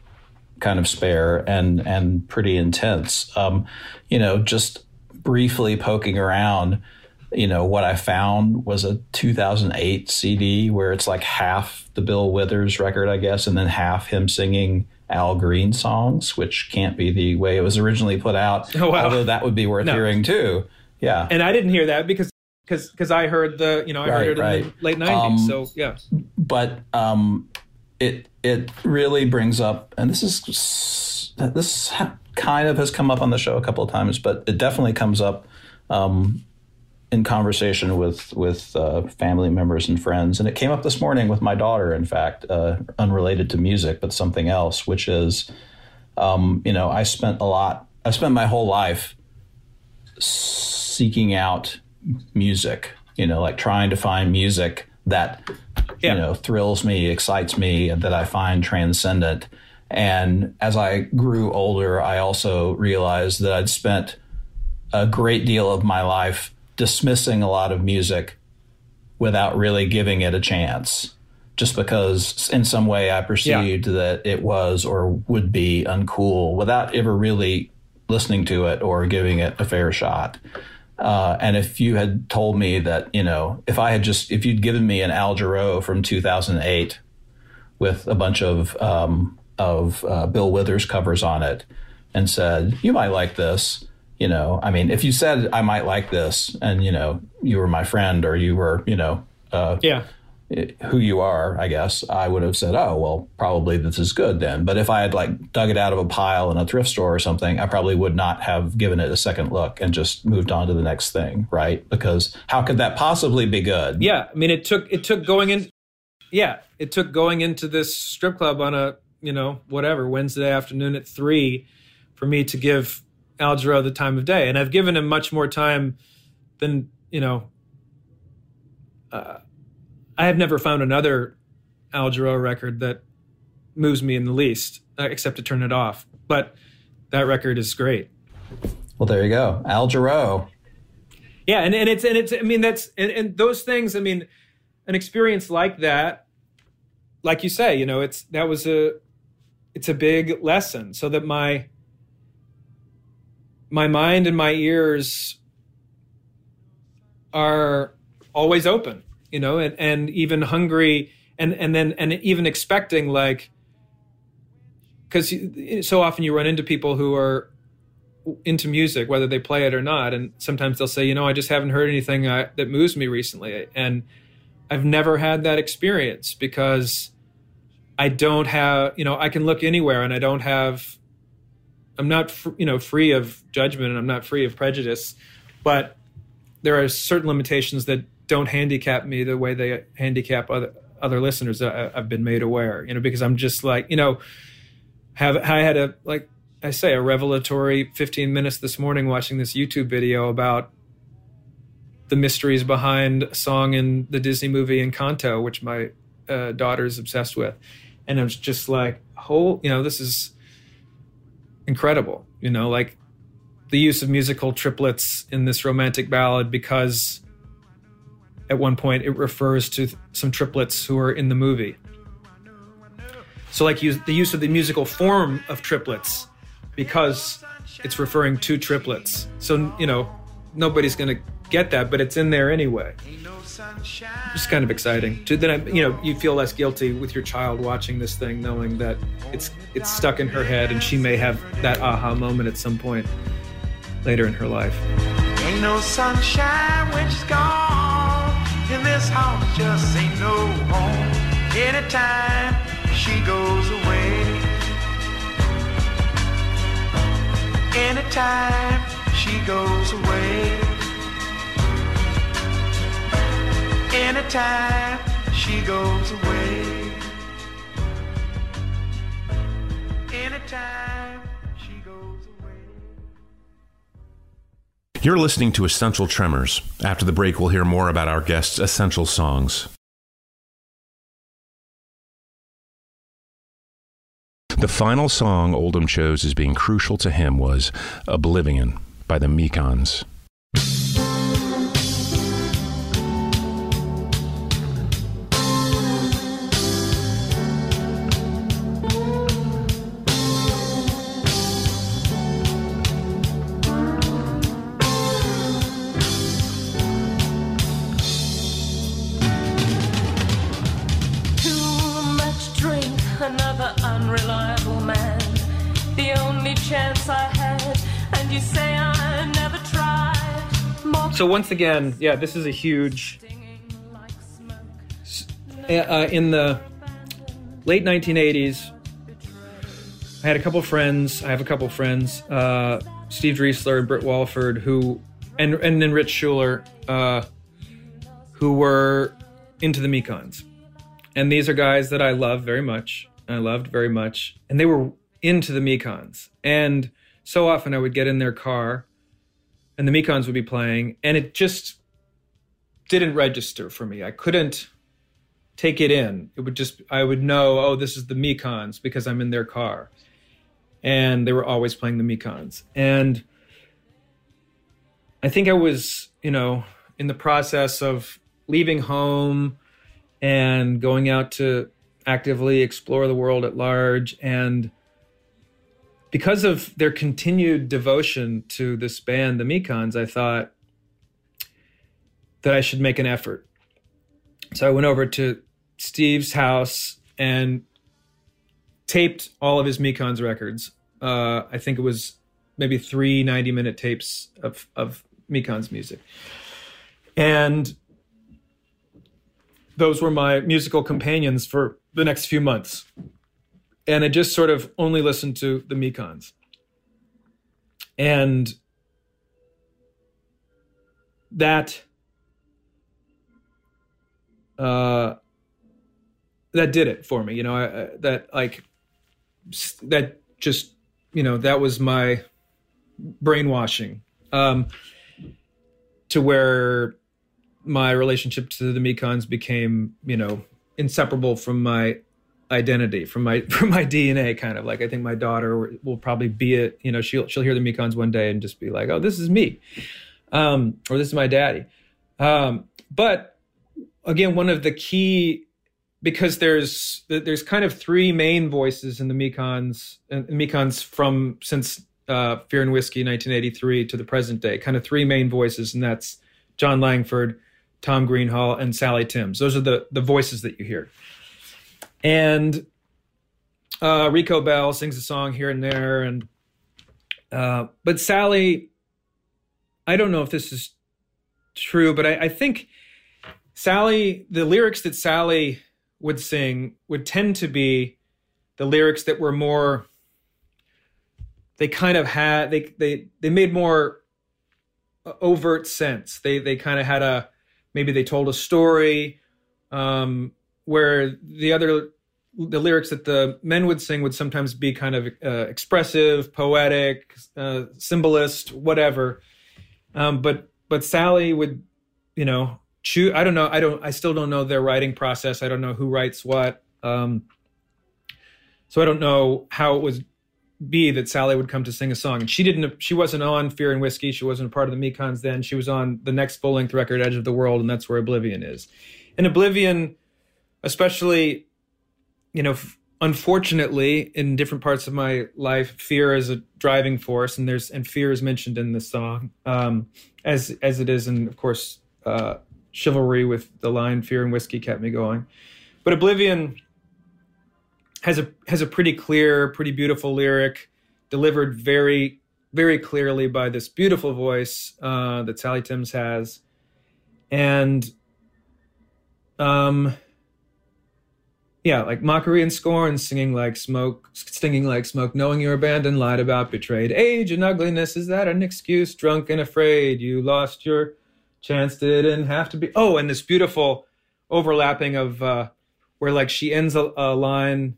kind of spare and and pretty intense. Um, you know, just briefly poking around, you know, what I found was a 2008 CD where it's like half the Bill Withers record, I guess, and then half him singing Al Green songs, which can't be the way it was originally put out. Oh, wow. Although that would be worth No. hearing too. Yeah. and I didn't hear that because because because I heard the you know I Right, heard it in the late nineties. Um, so yeah, but um, it it really brings up, and this is this kind of has come up on the show a couple of times, but it definitely comes up um, in conversation with with uh, family members and friends, and it came up this morning with my daughter. In fact, uh, unrelated to music, but something else, which is, um, you know, I spent a lot. I spent my whole life seeking out music, you know, like trying to find music that, Yeah. you know, thrills me, excites me, and that I find transcendent. And as I grew older, I also realized that I'd spent a great deal of my life dismissing a lot of music without really giving it a chance. Just because in some way I perceived that it was or would be uncool without ever really listening to it or giving it a fair shot. Uh, and if you had told me that, you know, if I had just, if you'd given me an Al Jarreau from 2008 with a bunch of, um, of uh, Bill Withers covers on it and said, you might like this, you know, I mean, if you said I might like this and, you know, you were my friend or you were, you know, uh, yeah, who you are, I guess, I would have said, oh, well, probably this is good then. But if I had like dug it out of a pile in a thrift store or something, I probably would not have given it a second look and just moved on to the next thing, right? Because how could that possibly be good? yeah. I mean, it took it took going in. Yeah, it took going into this strip club on a you know whatever Wednesday afternoon at three for me to give Al Jarreau the time of day, and I've given him much more time than you know. Uh, I have never found another Al Jarreau record that moves me in the least, uh, except to turn it off. But that record is great. Well, there you go. Al Jarreau. Yeah, and, and it's and it's I mean that's and, and those things, I mean, an experience like that, like you say, you know, it's that was a it's a big lesson. So that my my mind and my ears are always open, you know, and, and even hungry and and then and even expecting like because so often you run into people who are into music, whether they play it or not. And sometimes they'll say, you know, I just haven't heard anything uh, that moves me recently. And I've never had that experience because I don't have, you know, I can look anywhere and I don't have, I'm not, fr- you know, free of judgment and I'm not free of prejudice. But there are certain limitations that don't handicap me the way they handicap other other listeners I- I've been made aware, you know, because I'm just like, you know, have I had a like I say a revelatory 15 minutes this morning watching this YouTube video about the mysteries behind a song in the Disney movie Encanto, which my uh, daughter's obsessed with, and I was just like, whole, you know, this is incredible. You know, like the use of musical triplets in this romantic ballad because at one point it refers to some triplets who are in the movie. So, like the use of the musical form of triplets because it's referring to triplets. So, you know, nobody's going to get that, but it's in there anyway. It's kind of exciting. To then, you know, you feel less guilty with your child watching this thing, knowing that it's it's stuck in her head, and she may have that aha moment at some point later in her life. Ain't no sunshine when she's gone. In this house just ain't no home. Anytime she goes away. Anytime she goes away. Anytime she goes away. Anytime You're listening to Essential Tremors. After the break, we'll hear more about our guest's essential songs. The final song Oldham chose as being crucial to him was Oblivion by the Mekons. So once again, yeah, this is a huge. smoke. Uh, in the late 1980s, I had a couple friends. I have a couple friends, uh, Steve Driesler and Britt Walford, who, and and then Rich Schuler, uh, who were into the Mekons. And these are guys that I love very much. I loved very much. And they were into the Mekons. And so often I would get in their car and the Mekons would be playing, and it just didn't register for me. I couldn't take it in. It would just, I would know, oh, this is the Mekons because I'm in their car. And they were always playing the Mekons. And I think I was, you know, in the process of leaving home and going out to actively explore the world at large. And because of their continued devotion to this band, the Mekons, I thought that I should make an effort. So I went over to Steve's house and taped all of his Mekons records. Uh, I think it was maybe three 90 minute tapes of, of Mekons music. And those were my musical companions for the next few months. And I just sort of only listened to the Mekons. And that uh that did it for me you know I, I, that like that just you know that was my brainwashing um to where my relationship to the Mekons became, you know, inseparable from my identity, from my from my DNA. Kind of like I think my daughter will probably be it. You know, she'll she'll hear the Mekons one day and just be like, "Oh, this is me," um, or "This is my daddy." Um, but again, one of the key because there's there's kind of three main voices in the Mekons, and Mekons from since uh, Fear and Whiskey 1983 to the present day. Kind of three main voices, and that's Jon Langford, Tom Greenhalgh, and Sally Timms. Those are the the voices that you hear. And uh, Rico Bell sings a song here and there, and uh, but Sally, I don't know if this is true, but I, I think Sally, the lyrics that Sally would sing would tend to be the lyrics that were more. They kind of had they they they made more overt sense. They they kind of had a maybe they told a story um, where the other the lyrics that the men would sing would sometimes be kind of uh, expressive, poetic, uh, symbolist, whatever. Um, but but Sally would, you know, choose. I don't know. I don't. I still don't know their writing process. I don't know who writes what. Um, so I don't know how it was be that Sally would come to sing a song. And she didn't. She wasn't on Fear and Whiskey. She wasn't a part of the Mekons then. She was on the next full length record, Edge of the World, and that's where Oblivion is. And Oblivion, especially, you know, f- unfortunately, in different parts of my life, fear is a driving force, and there's and fear is mentioned in this song, um, as as it is, and of course, uh, chivalry with the line "Fear and Whiskey kept me going," but Oblivion has a has a pretty clear, pretty beautiful lyric, delivered very very clearly by this beautiful voice uh, that Sally Timms has, and um, yeah, like mockery and scorn, singing like smoke, stinging like smoke, knowing you're abandoned, lied about, betrayed. Age and ugliness is that an excuse? Drunk and afraid, you lost your chance, didn't have to be. Oh, and this beautiful overlapping of uh, where like she ends a, a line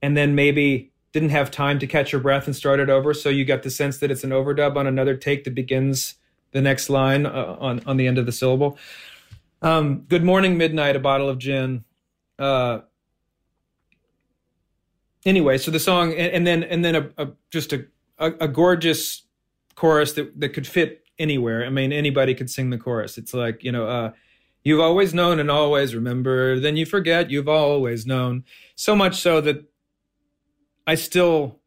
and then maybe didn't have time to catch her breath and start it over. So you got the sense that it's an overdub on another take that begins the next line uh, on on the end of the syllable. Um, Good morning, midnight, a bottle of gin. Uh, anyway, so the song, and, and then and then a, a just a, a, a gorgeous chorus that that could fit anywhere. I mean, anybody could sing the chorus. It's like you know. Uh, You've always known and always remember, then you forget you've always known. So much so that I still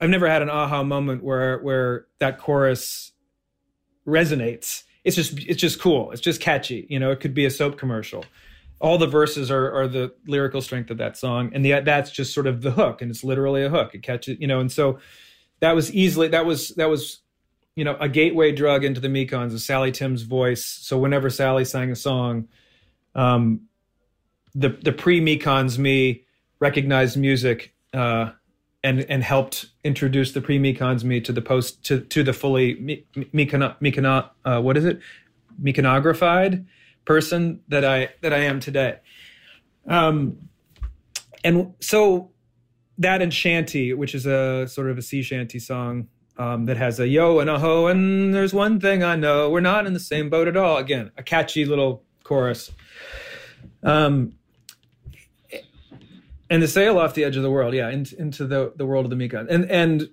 I've never had an aha moment where where that chorus resonates. It's just it's just cool. It's just catchy. You know, it could be a soap commercial. All the verses are are the lyrical strength of that song, and the that's just sort of the hook, and it's literally a hook. It catches, you know, and so that was easily that was that was you know a gateway drug into the Mekons of Sally Timms' voice. So whenever Sally sang a song, um, the the pre Mekons me recognized music uh, and and helped introduce the pre Mekons me to the post to to the fully Mekon uh, what is it Mekonographied person that I that I am today. Um, and so that and shanty, which is a sort of a sea shanty song um, that has a yo and a ho, and there's one thing I know, we're not in the same boat at all. Again, a catchy little chorus. Um, and the sail off the edge of the world, yeah, into, into the, the world of the Mekon, and and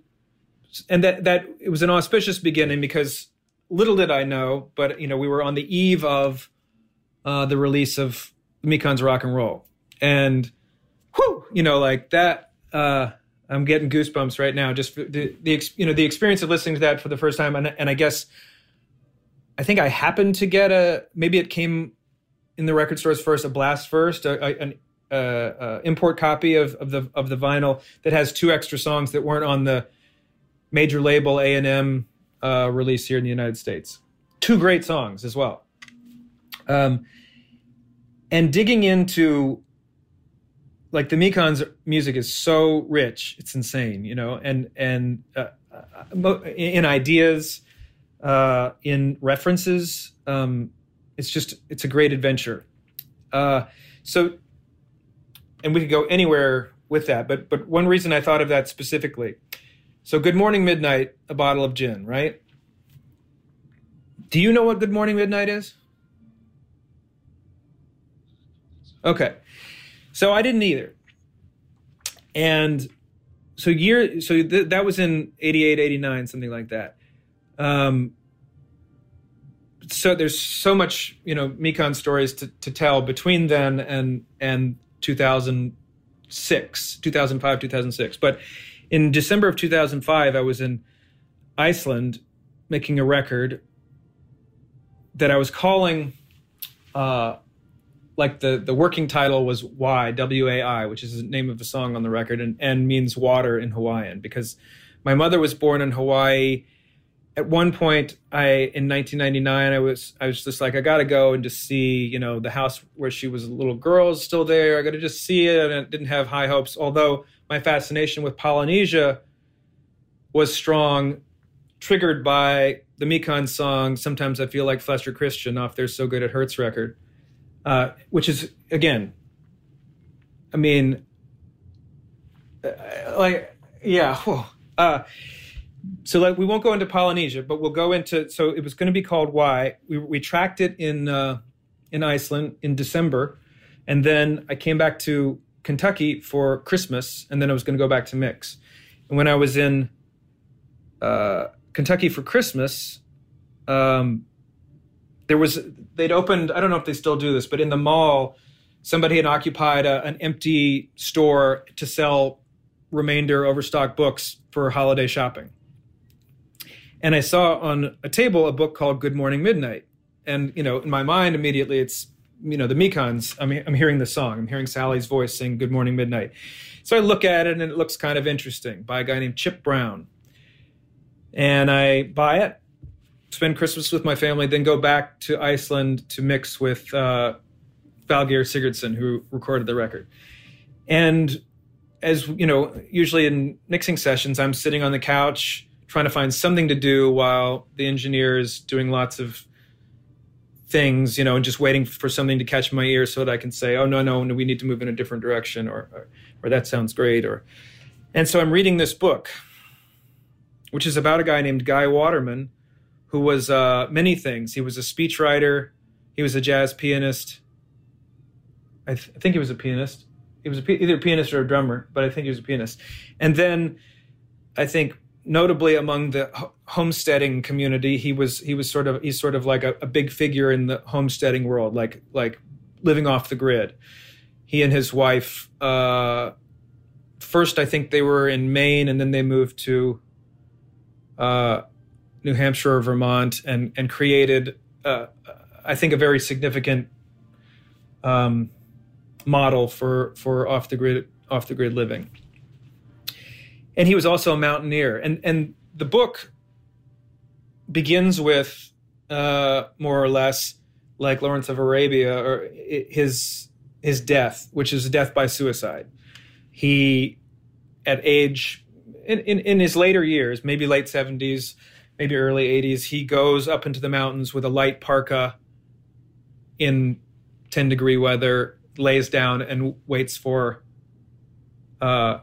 and that that it was an auspicious beginning because little did I know, but you know we were on the eve of uh, the release of Mekon's Rock and Roll, and whew, you know like that. Uh, I'm getting goosebumps right now. Just the, the you know the experience of listening to that for the first time, and, and I guess I think I happened to get a maybe it came in the record stores first, a blast first, a, a, an uh, uh, import copy of, of the of the vinyl that has two extra songs that weren't on the major label A and M uh, release here in the United States. Two great songs as well. Um, and digging into like the Mekon's music is so rich, it's insane, you know, and and uh, uh in ideas, uh, in references, um, it's just it's a great adventure. Uh, so, and we could go anywhere with that, but but one reason I thought of that specifically. So, Good Morning Midnight, a bottle of gin, right? Do you know what Good Morning Midnight is? Okay. So I didn't either. And so year so th- that was in 88 89 something like that. Um so there's so much, you know, Mekon stories to, to tell between then and and 2006, 2005, 2006. But in December of 2005, I was in Iceland making a record that I was calling uh, like the the working title was Y W A I, which is the name of the song on the record, and and means water in Hawaiian because my mother was born in Hawaii. At one point, I in 1999, I was I was just like I got to go and just see you know the house where she was a little girl is still there. I got to just see it, and I didn't have high hopes. Although my fascination with Polynesia was strong, triggered by the Mekon song. Sometimes I feel like Fletcher Christian off their "So Good It Hurts" record uh, which is again I mean, uh, like, yeah. Uh, so like we won't go into Polynesia, but we'll go into. So it was going to be called Why. We we tracked it in uh, in Iceland in December, and then I came back to Kentucky for Christmas, and then I was going to go back to Mix. And when I was in uh, Kentucky for Christmas, um, there was they'd opened. I don't know if they still do this, but in the mall, somebody had occupied a, an empty store to sell remainder overstock books for holiday shopping. And I saw on a table a book called Good Morning Midnight, and you know, in my mind immediately it's you know the Mekons. I'm I'm hearing the song. I'm hearing Sally's voice sing Good Morning Midnight. So I look at it and it looks kind of interesting by a guy named Chip Brown. And I buy it, spend Christmas with my family, then go back to Iceland to mix with uh, Valgeir Sigurdsson, who recorded the record. And as you know, usually in mixing sessions, I'm sitting on the couch trying to find something to do while the engineer is doing lots of things, you know, and just waiting for something to catch my ear so that I can say, "Oh no, no, no we need to move in a different direction," or, or, or that sounds great, or. And so I'm reading this book, which is about a guy named Guy Waterman, who was uh, many things. He was a speechwriter, he was a jazz pianist. I, th- I think he was a pianist. He was a p- either a pianist or a drummer, but I think he was a pianist. And then I think notably among the ho- homesteading community, he was he was sort of he's sort of like a, a big figure in the homesteading world, like like living off the grid. He and his wife. Uh, first, I think they were in Maine, and then they moved to uh, New Hampshire or Vermont, and and created, uh, I think, a very significant um, model for for off the grid off the grid living. And he was also a mountaineer, and and the book begins with uh, more or less like Lawrence of Arabia or his his death, which is death by suicide. He at age in, in, in his later years, maybe late seventies, maybe early eighties, he goes up into the mountains with a light parka in ten degree weather, lays down and waits for uh,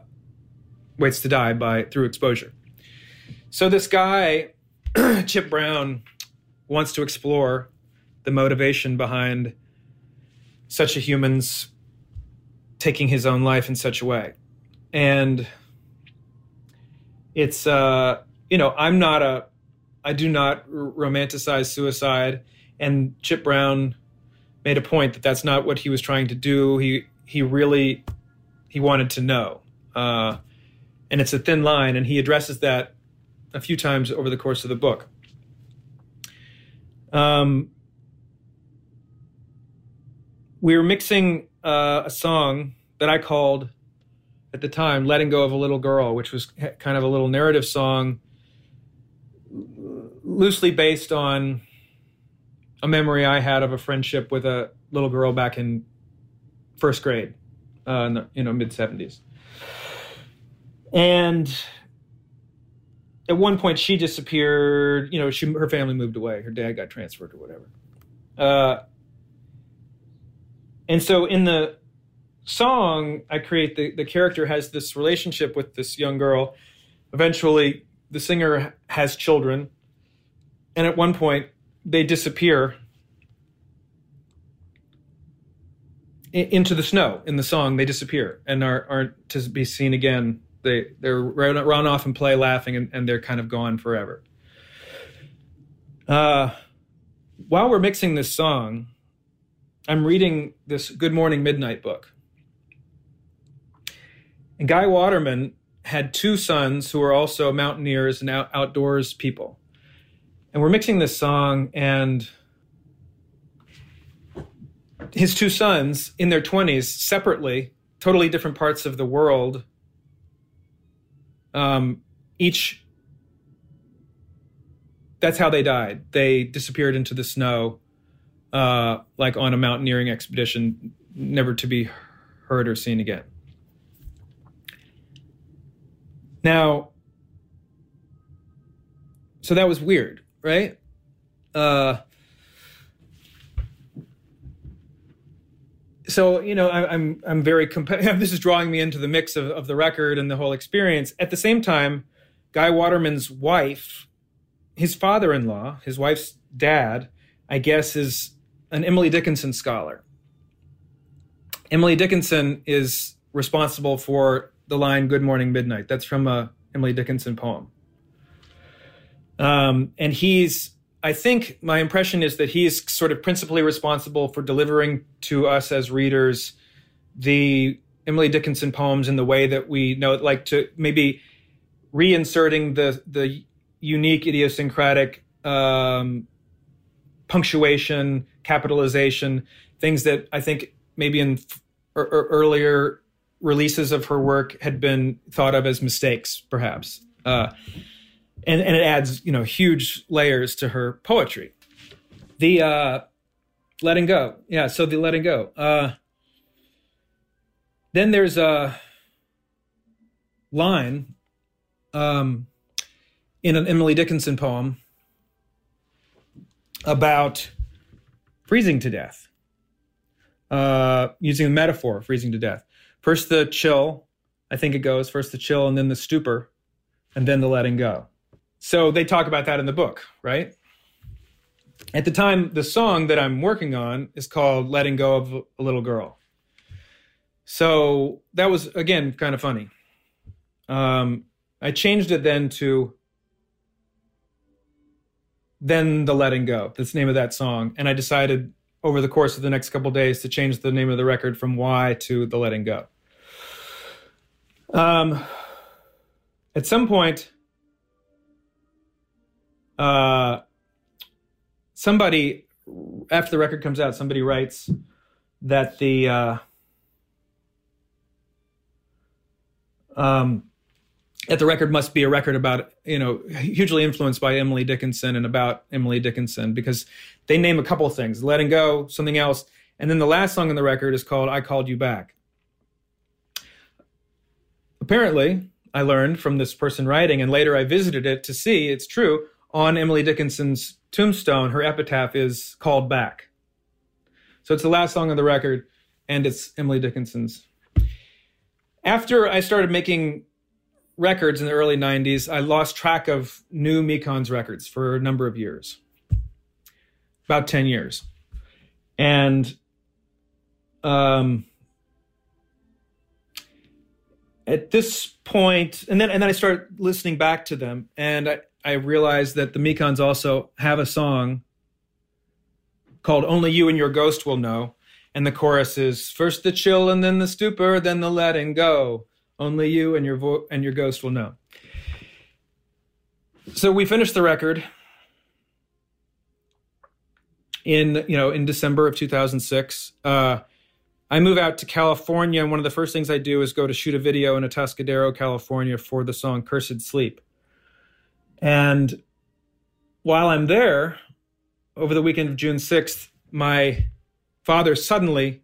waits to die by through exposure. So this guy, Chip Brown, wants to explore the motivation behind such a human's taking his own life in such a way. And it's uh you know, I'm not a I do not romanticize suicide and Chip Brown made a point that that's not what he was trying to do. He he really he wanted to know. Uh and it's a thin line and he addresses that a few times over the course of the book. Um, we were mixing uh, a song that I called at the time "Letting Go of a Little Girl," which was kind of a little narrative song, loosely based on a memory I had of a friendship with a little girl back in first grade, uh, in the you know mid seventies, and at one point she disappeared. You know, she her family moved away. Her dad got transferred or whatever. Uh, and so in the song, I create the the character has this relationship with this young girl. Eventually, the singer has children, and at one point they disappear into the snow. In the song, they disappear and are aren't to be seen again. They they're run, run off and play laughing and, and they're kind of gone forever. Uh, while we're mixing this song i'm reading this good morning midnight book. And guy waterman had two sons who were also mountaineers and out, outdoors people and we're mixing this song and his two sons in their 20s separately totally different parts of the world um, each that's how they died. They disappeared into the snow uh, like on a mountaineering expedition never to be heard or seen again. Now so that was weird right uh, so you know I, I'm I'm very competitive. This is drawing me into the mix of, of the record and the whole experience. At the same time, Guy Waterman's wife, his father-in-law, his wife's dad, I guess, is an Emily Dickinson scholar. Emily Dickinson is responsible for the line "Good Morning Midnight." That's from a Emily Dickinson poem. Um, and he's I think my impression is that he's sort of principally responsible for delivering to us as readers the Emily Dickinson poems in the way that we know, it, like to maybe reinserting the the unique idiosyncratic um, punctuation, capitalization, things that I think maybe in f- er, er, earlier releases of her work had been thought of as mistakes, perhaps. Uh, and and it adds you know huge layers to her poetry. The uh, letting go, yeah. So the letting go. Uh, then there's a line um, in an Emily Dickinson poem about freezing to death, uh, using a metaphor, freezing to death. First the chill, I think it goes. First the chill, and then the stupor, and then the letting go. So they talk about that in the book, right? At the time, the song that I'm working on is called Letting Go of a Little Girl. So that was, again, kind of funny. Um, I changed it then to Then the Letting Go. That's the name of that song. And I decided over the course of the next couple days to change the name of the record from Why to The Letting Go. Um, at some point, uh, somebody after the record comes out, somebody writes that the uh, um, that the record must be a record about you know hugely influenced by Emily Dickinson and about Emily Dickinson because they name a couple of things, letting go, something else, and then the last song on the record is called "I Called You Back." Apparently, I learned from this person writing, and later I visited it to see it's true on Emily Dickinson's tombstone, her epitaph is called back. So it's the last song on the record, and it's Emily Dickinson's. After I started making records in the early 90s, I lost track of new Mekons records for a number of years, about 10 years. And um, at this point, and then and then I started listening back to them, and I, I realized that the Mekons also have a song called Only You and Your Ghost Will Know. And the chorus is first the chill and then the stupor, then the letting go. Only you and your vo- and your ghost will know. So we finished the record in you know in December of 2006. Uh, I move out to California, and one of the first things I do is go to shoot a video in Atascadero, California, for the song "Cursed Sleep." And while I'm there, over the weekend of June 6th, my father suddenly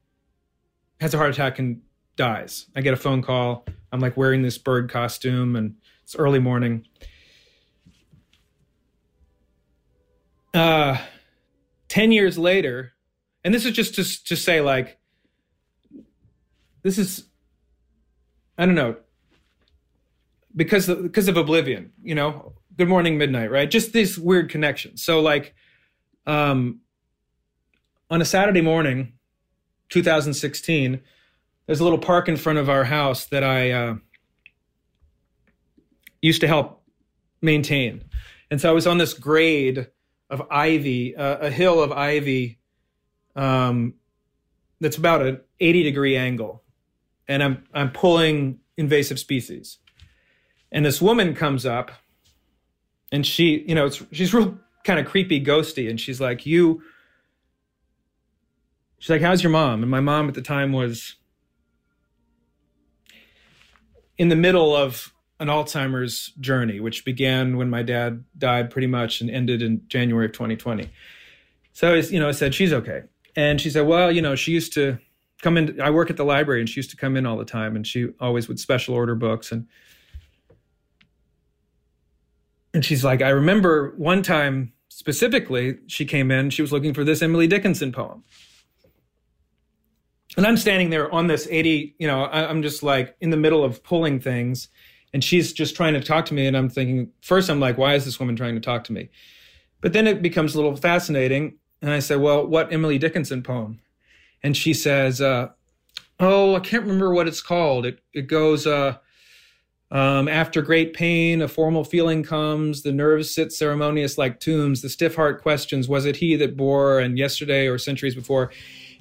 has a heart attack and dies. I get a phone call. I'm like wearing this bird costume and it's early morning. Uh, 10 years later, and this is just to, to say, like, this is, I don't know, because because of oblivion, you know, Good Morning Midnight, right? Just this weird connection. So like um on a Saturday morning, 2016, there's a little park in front of our house that I uh, used to help maintain. And so I was on this grade of ivy, uh, a hill of ivy um, that's about an 80 degree angle. And I'm, I'm pulling invasive species. And this woman comes up and she, you know, she's real kind of creepy, ghosty. And she's like, you, she's like, how's your mom? And my mom at the time was in the middle of an Alzheimer's journey, which began when my dad died pretty much and ended in January of 2020. So, you know, I said, she's okay. And she said, well, you know, she used to come in. I work at the library and she used to come in all the time and she always would special order books. And, and she's like, I remember one time specifically, she came in, she was looking for this Emily Dickinson poem. and I'm standing there on this 80, you know, I'm just like in the middle of pulling things and she's just trying to talk to me. And I'm thinking, first, I'm like, why is this woman trying to talk to me? But then it becomes a little fascinating. And I say, well, what Emily Dickinson poem? And she says, uh, oh, I can't remember what it's called. It, it goes, uh, um, after great pain, a formal feeling comes. The nerves sit ceremonious like tombs. The stiff heart questions, was it he that bore, and yesterday or centuries before?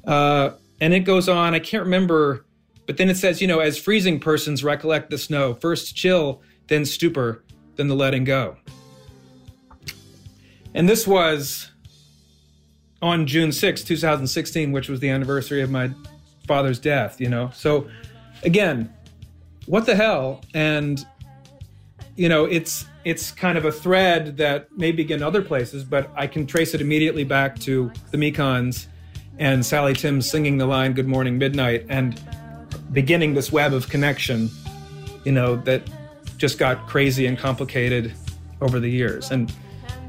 Uh, and it goes on. I can't remember, but then it says, you know, as freezing persons recollect the snow, first chill, then stupor, then the letting go. And this was on June 6, 2016, which was the anniversary of my father's death, you know. So again, what the hell? And you know, it's it's kind of a thread that may begin other places, but I can trace it immediately back to the Mekons and Sally Timms singing the line "Good Morning Midnight" and beginning this web of connection, you know, that just got crazy and complicated over the years. And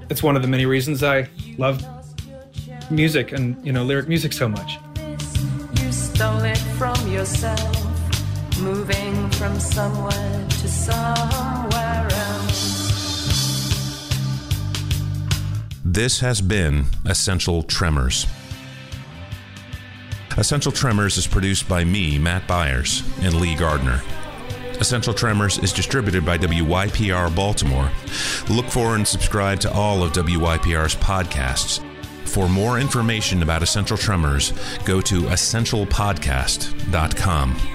it's one of the many reasons I love music and you know lyric music so much. You stole it from yourself, moving from somewhere to somewhere else. This has been Essential Tremors. Essential Tremors is produced by me, Matt Byers, and Lee Gardner. Essential Tremors is distributed by WYPR Baltimore. Look for and subscribe to all of WYPR's podcasts. For more information about Essential Tremors, go to essentialpodcast.com.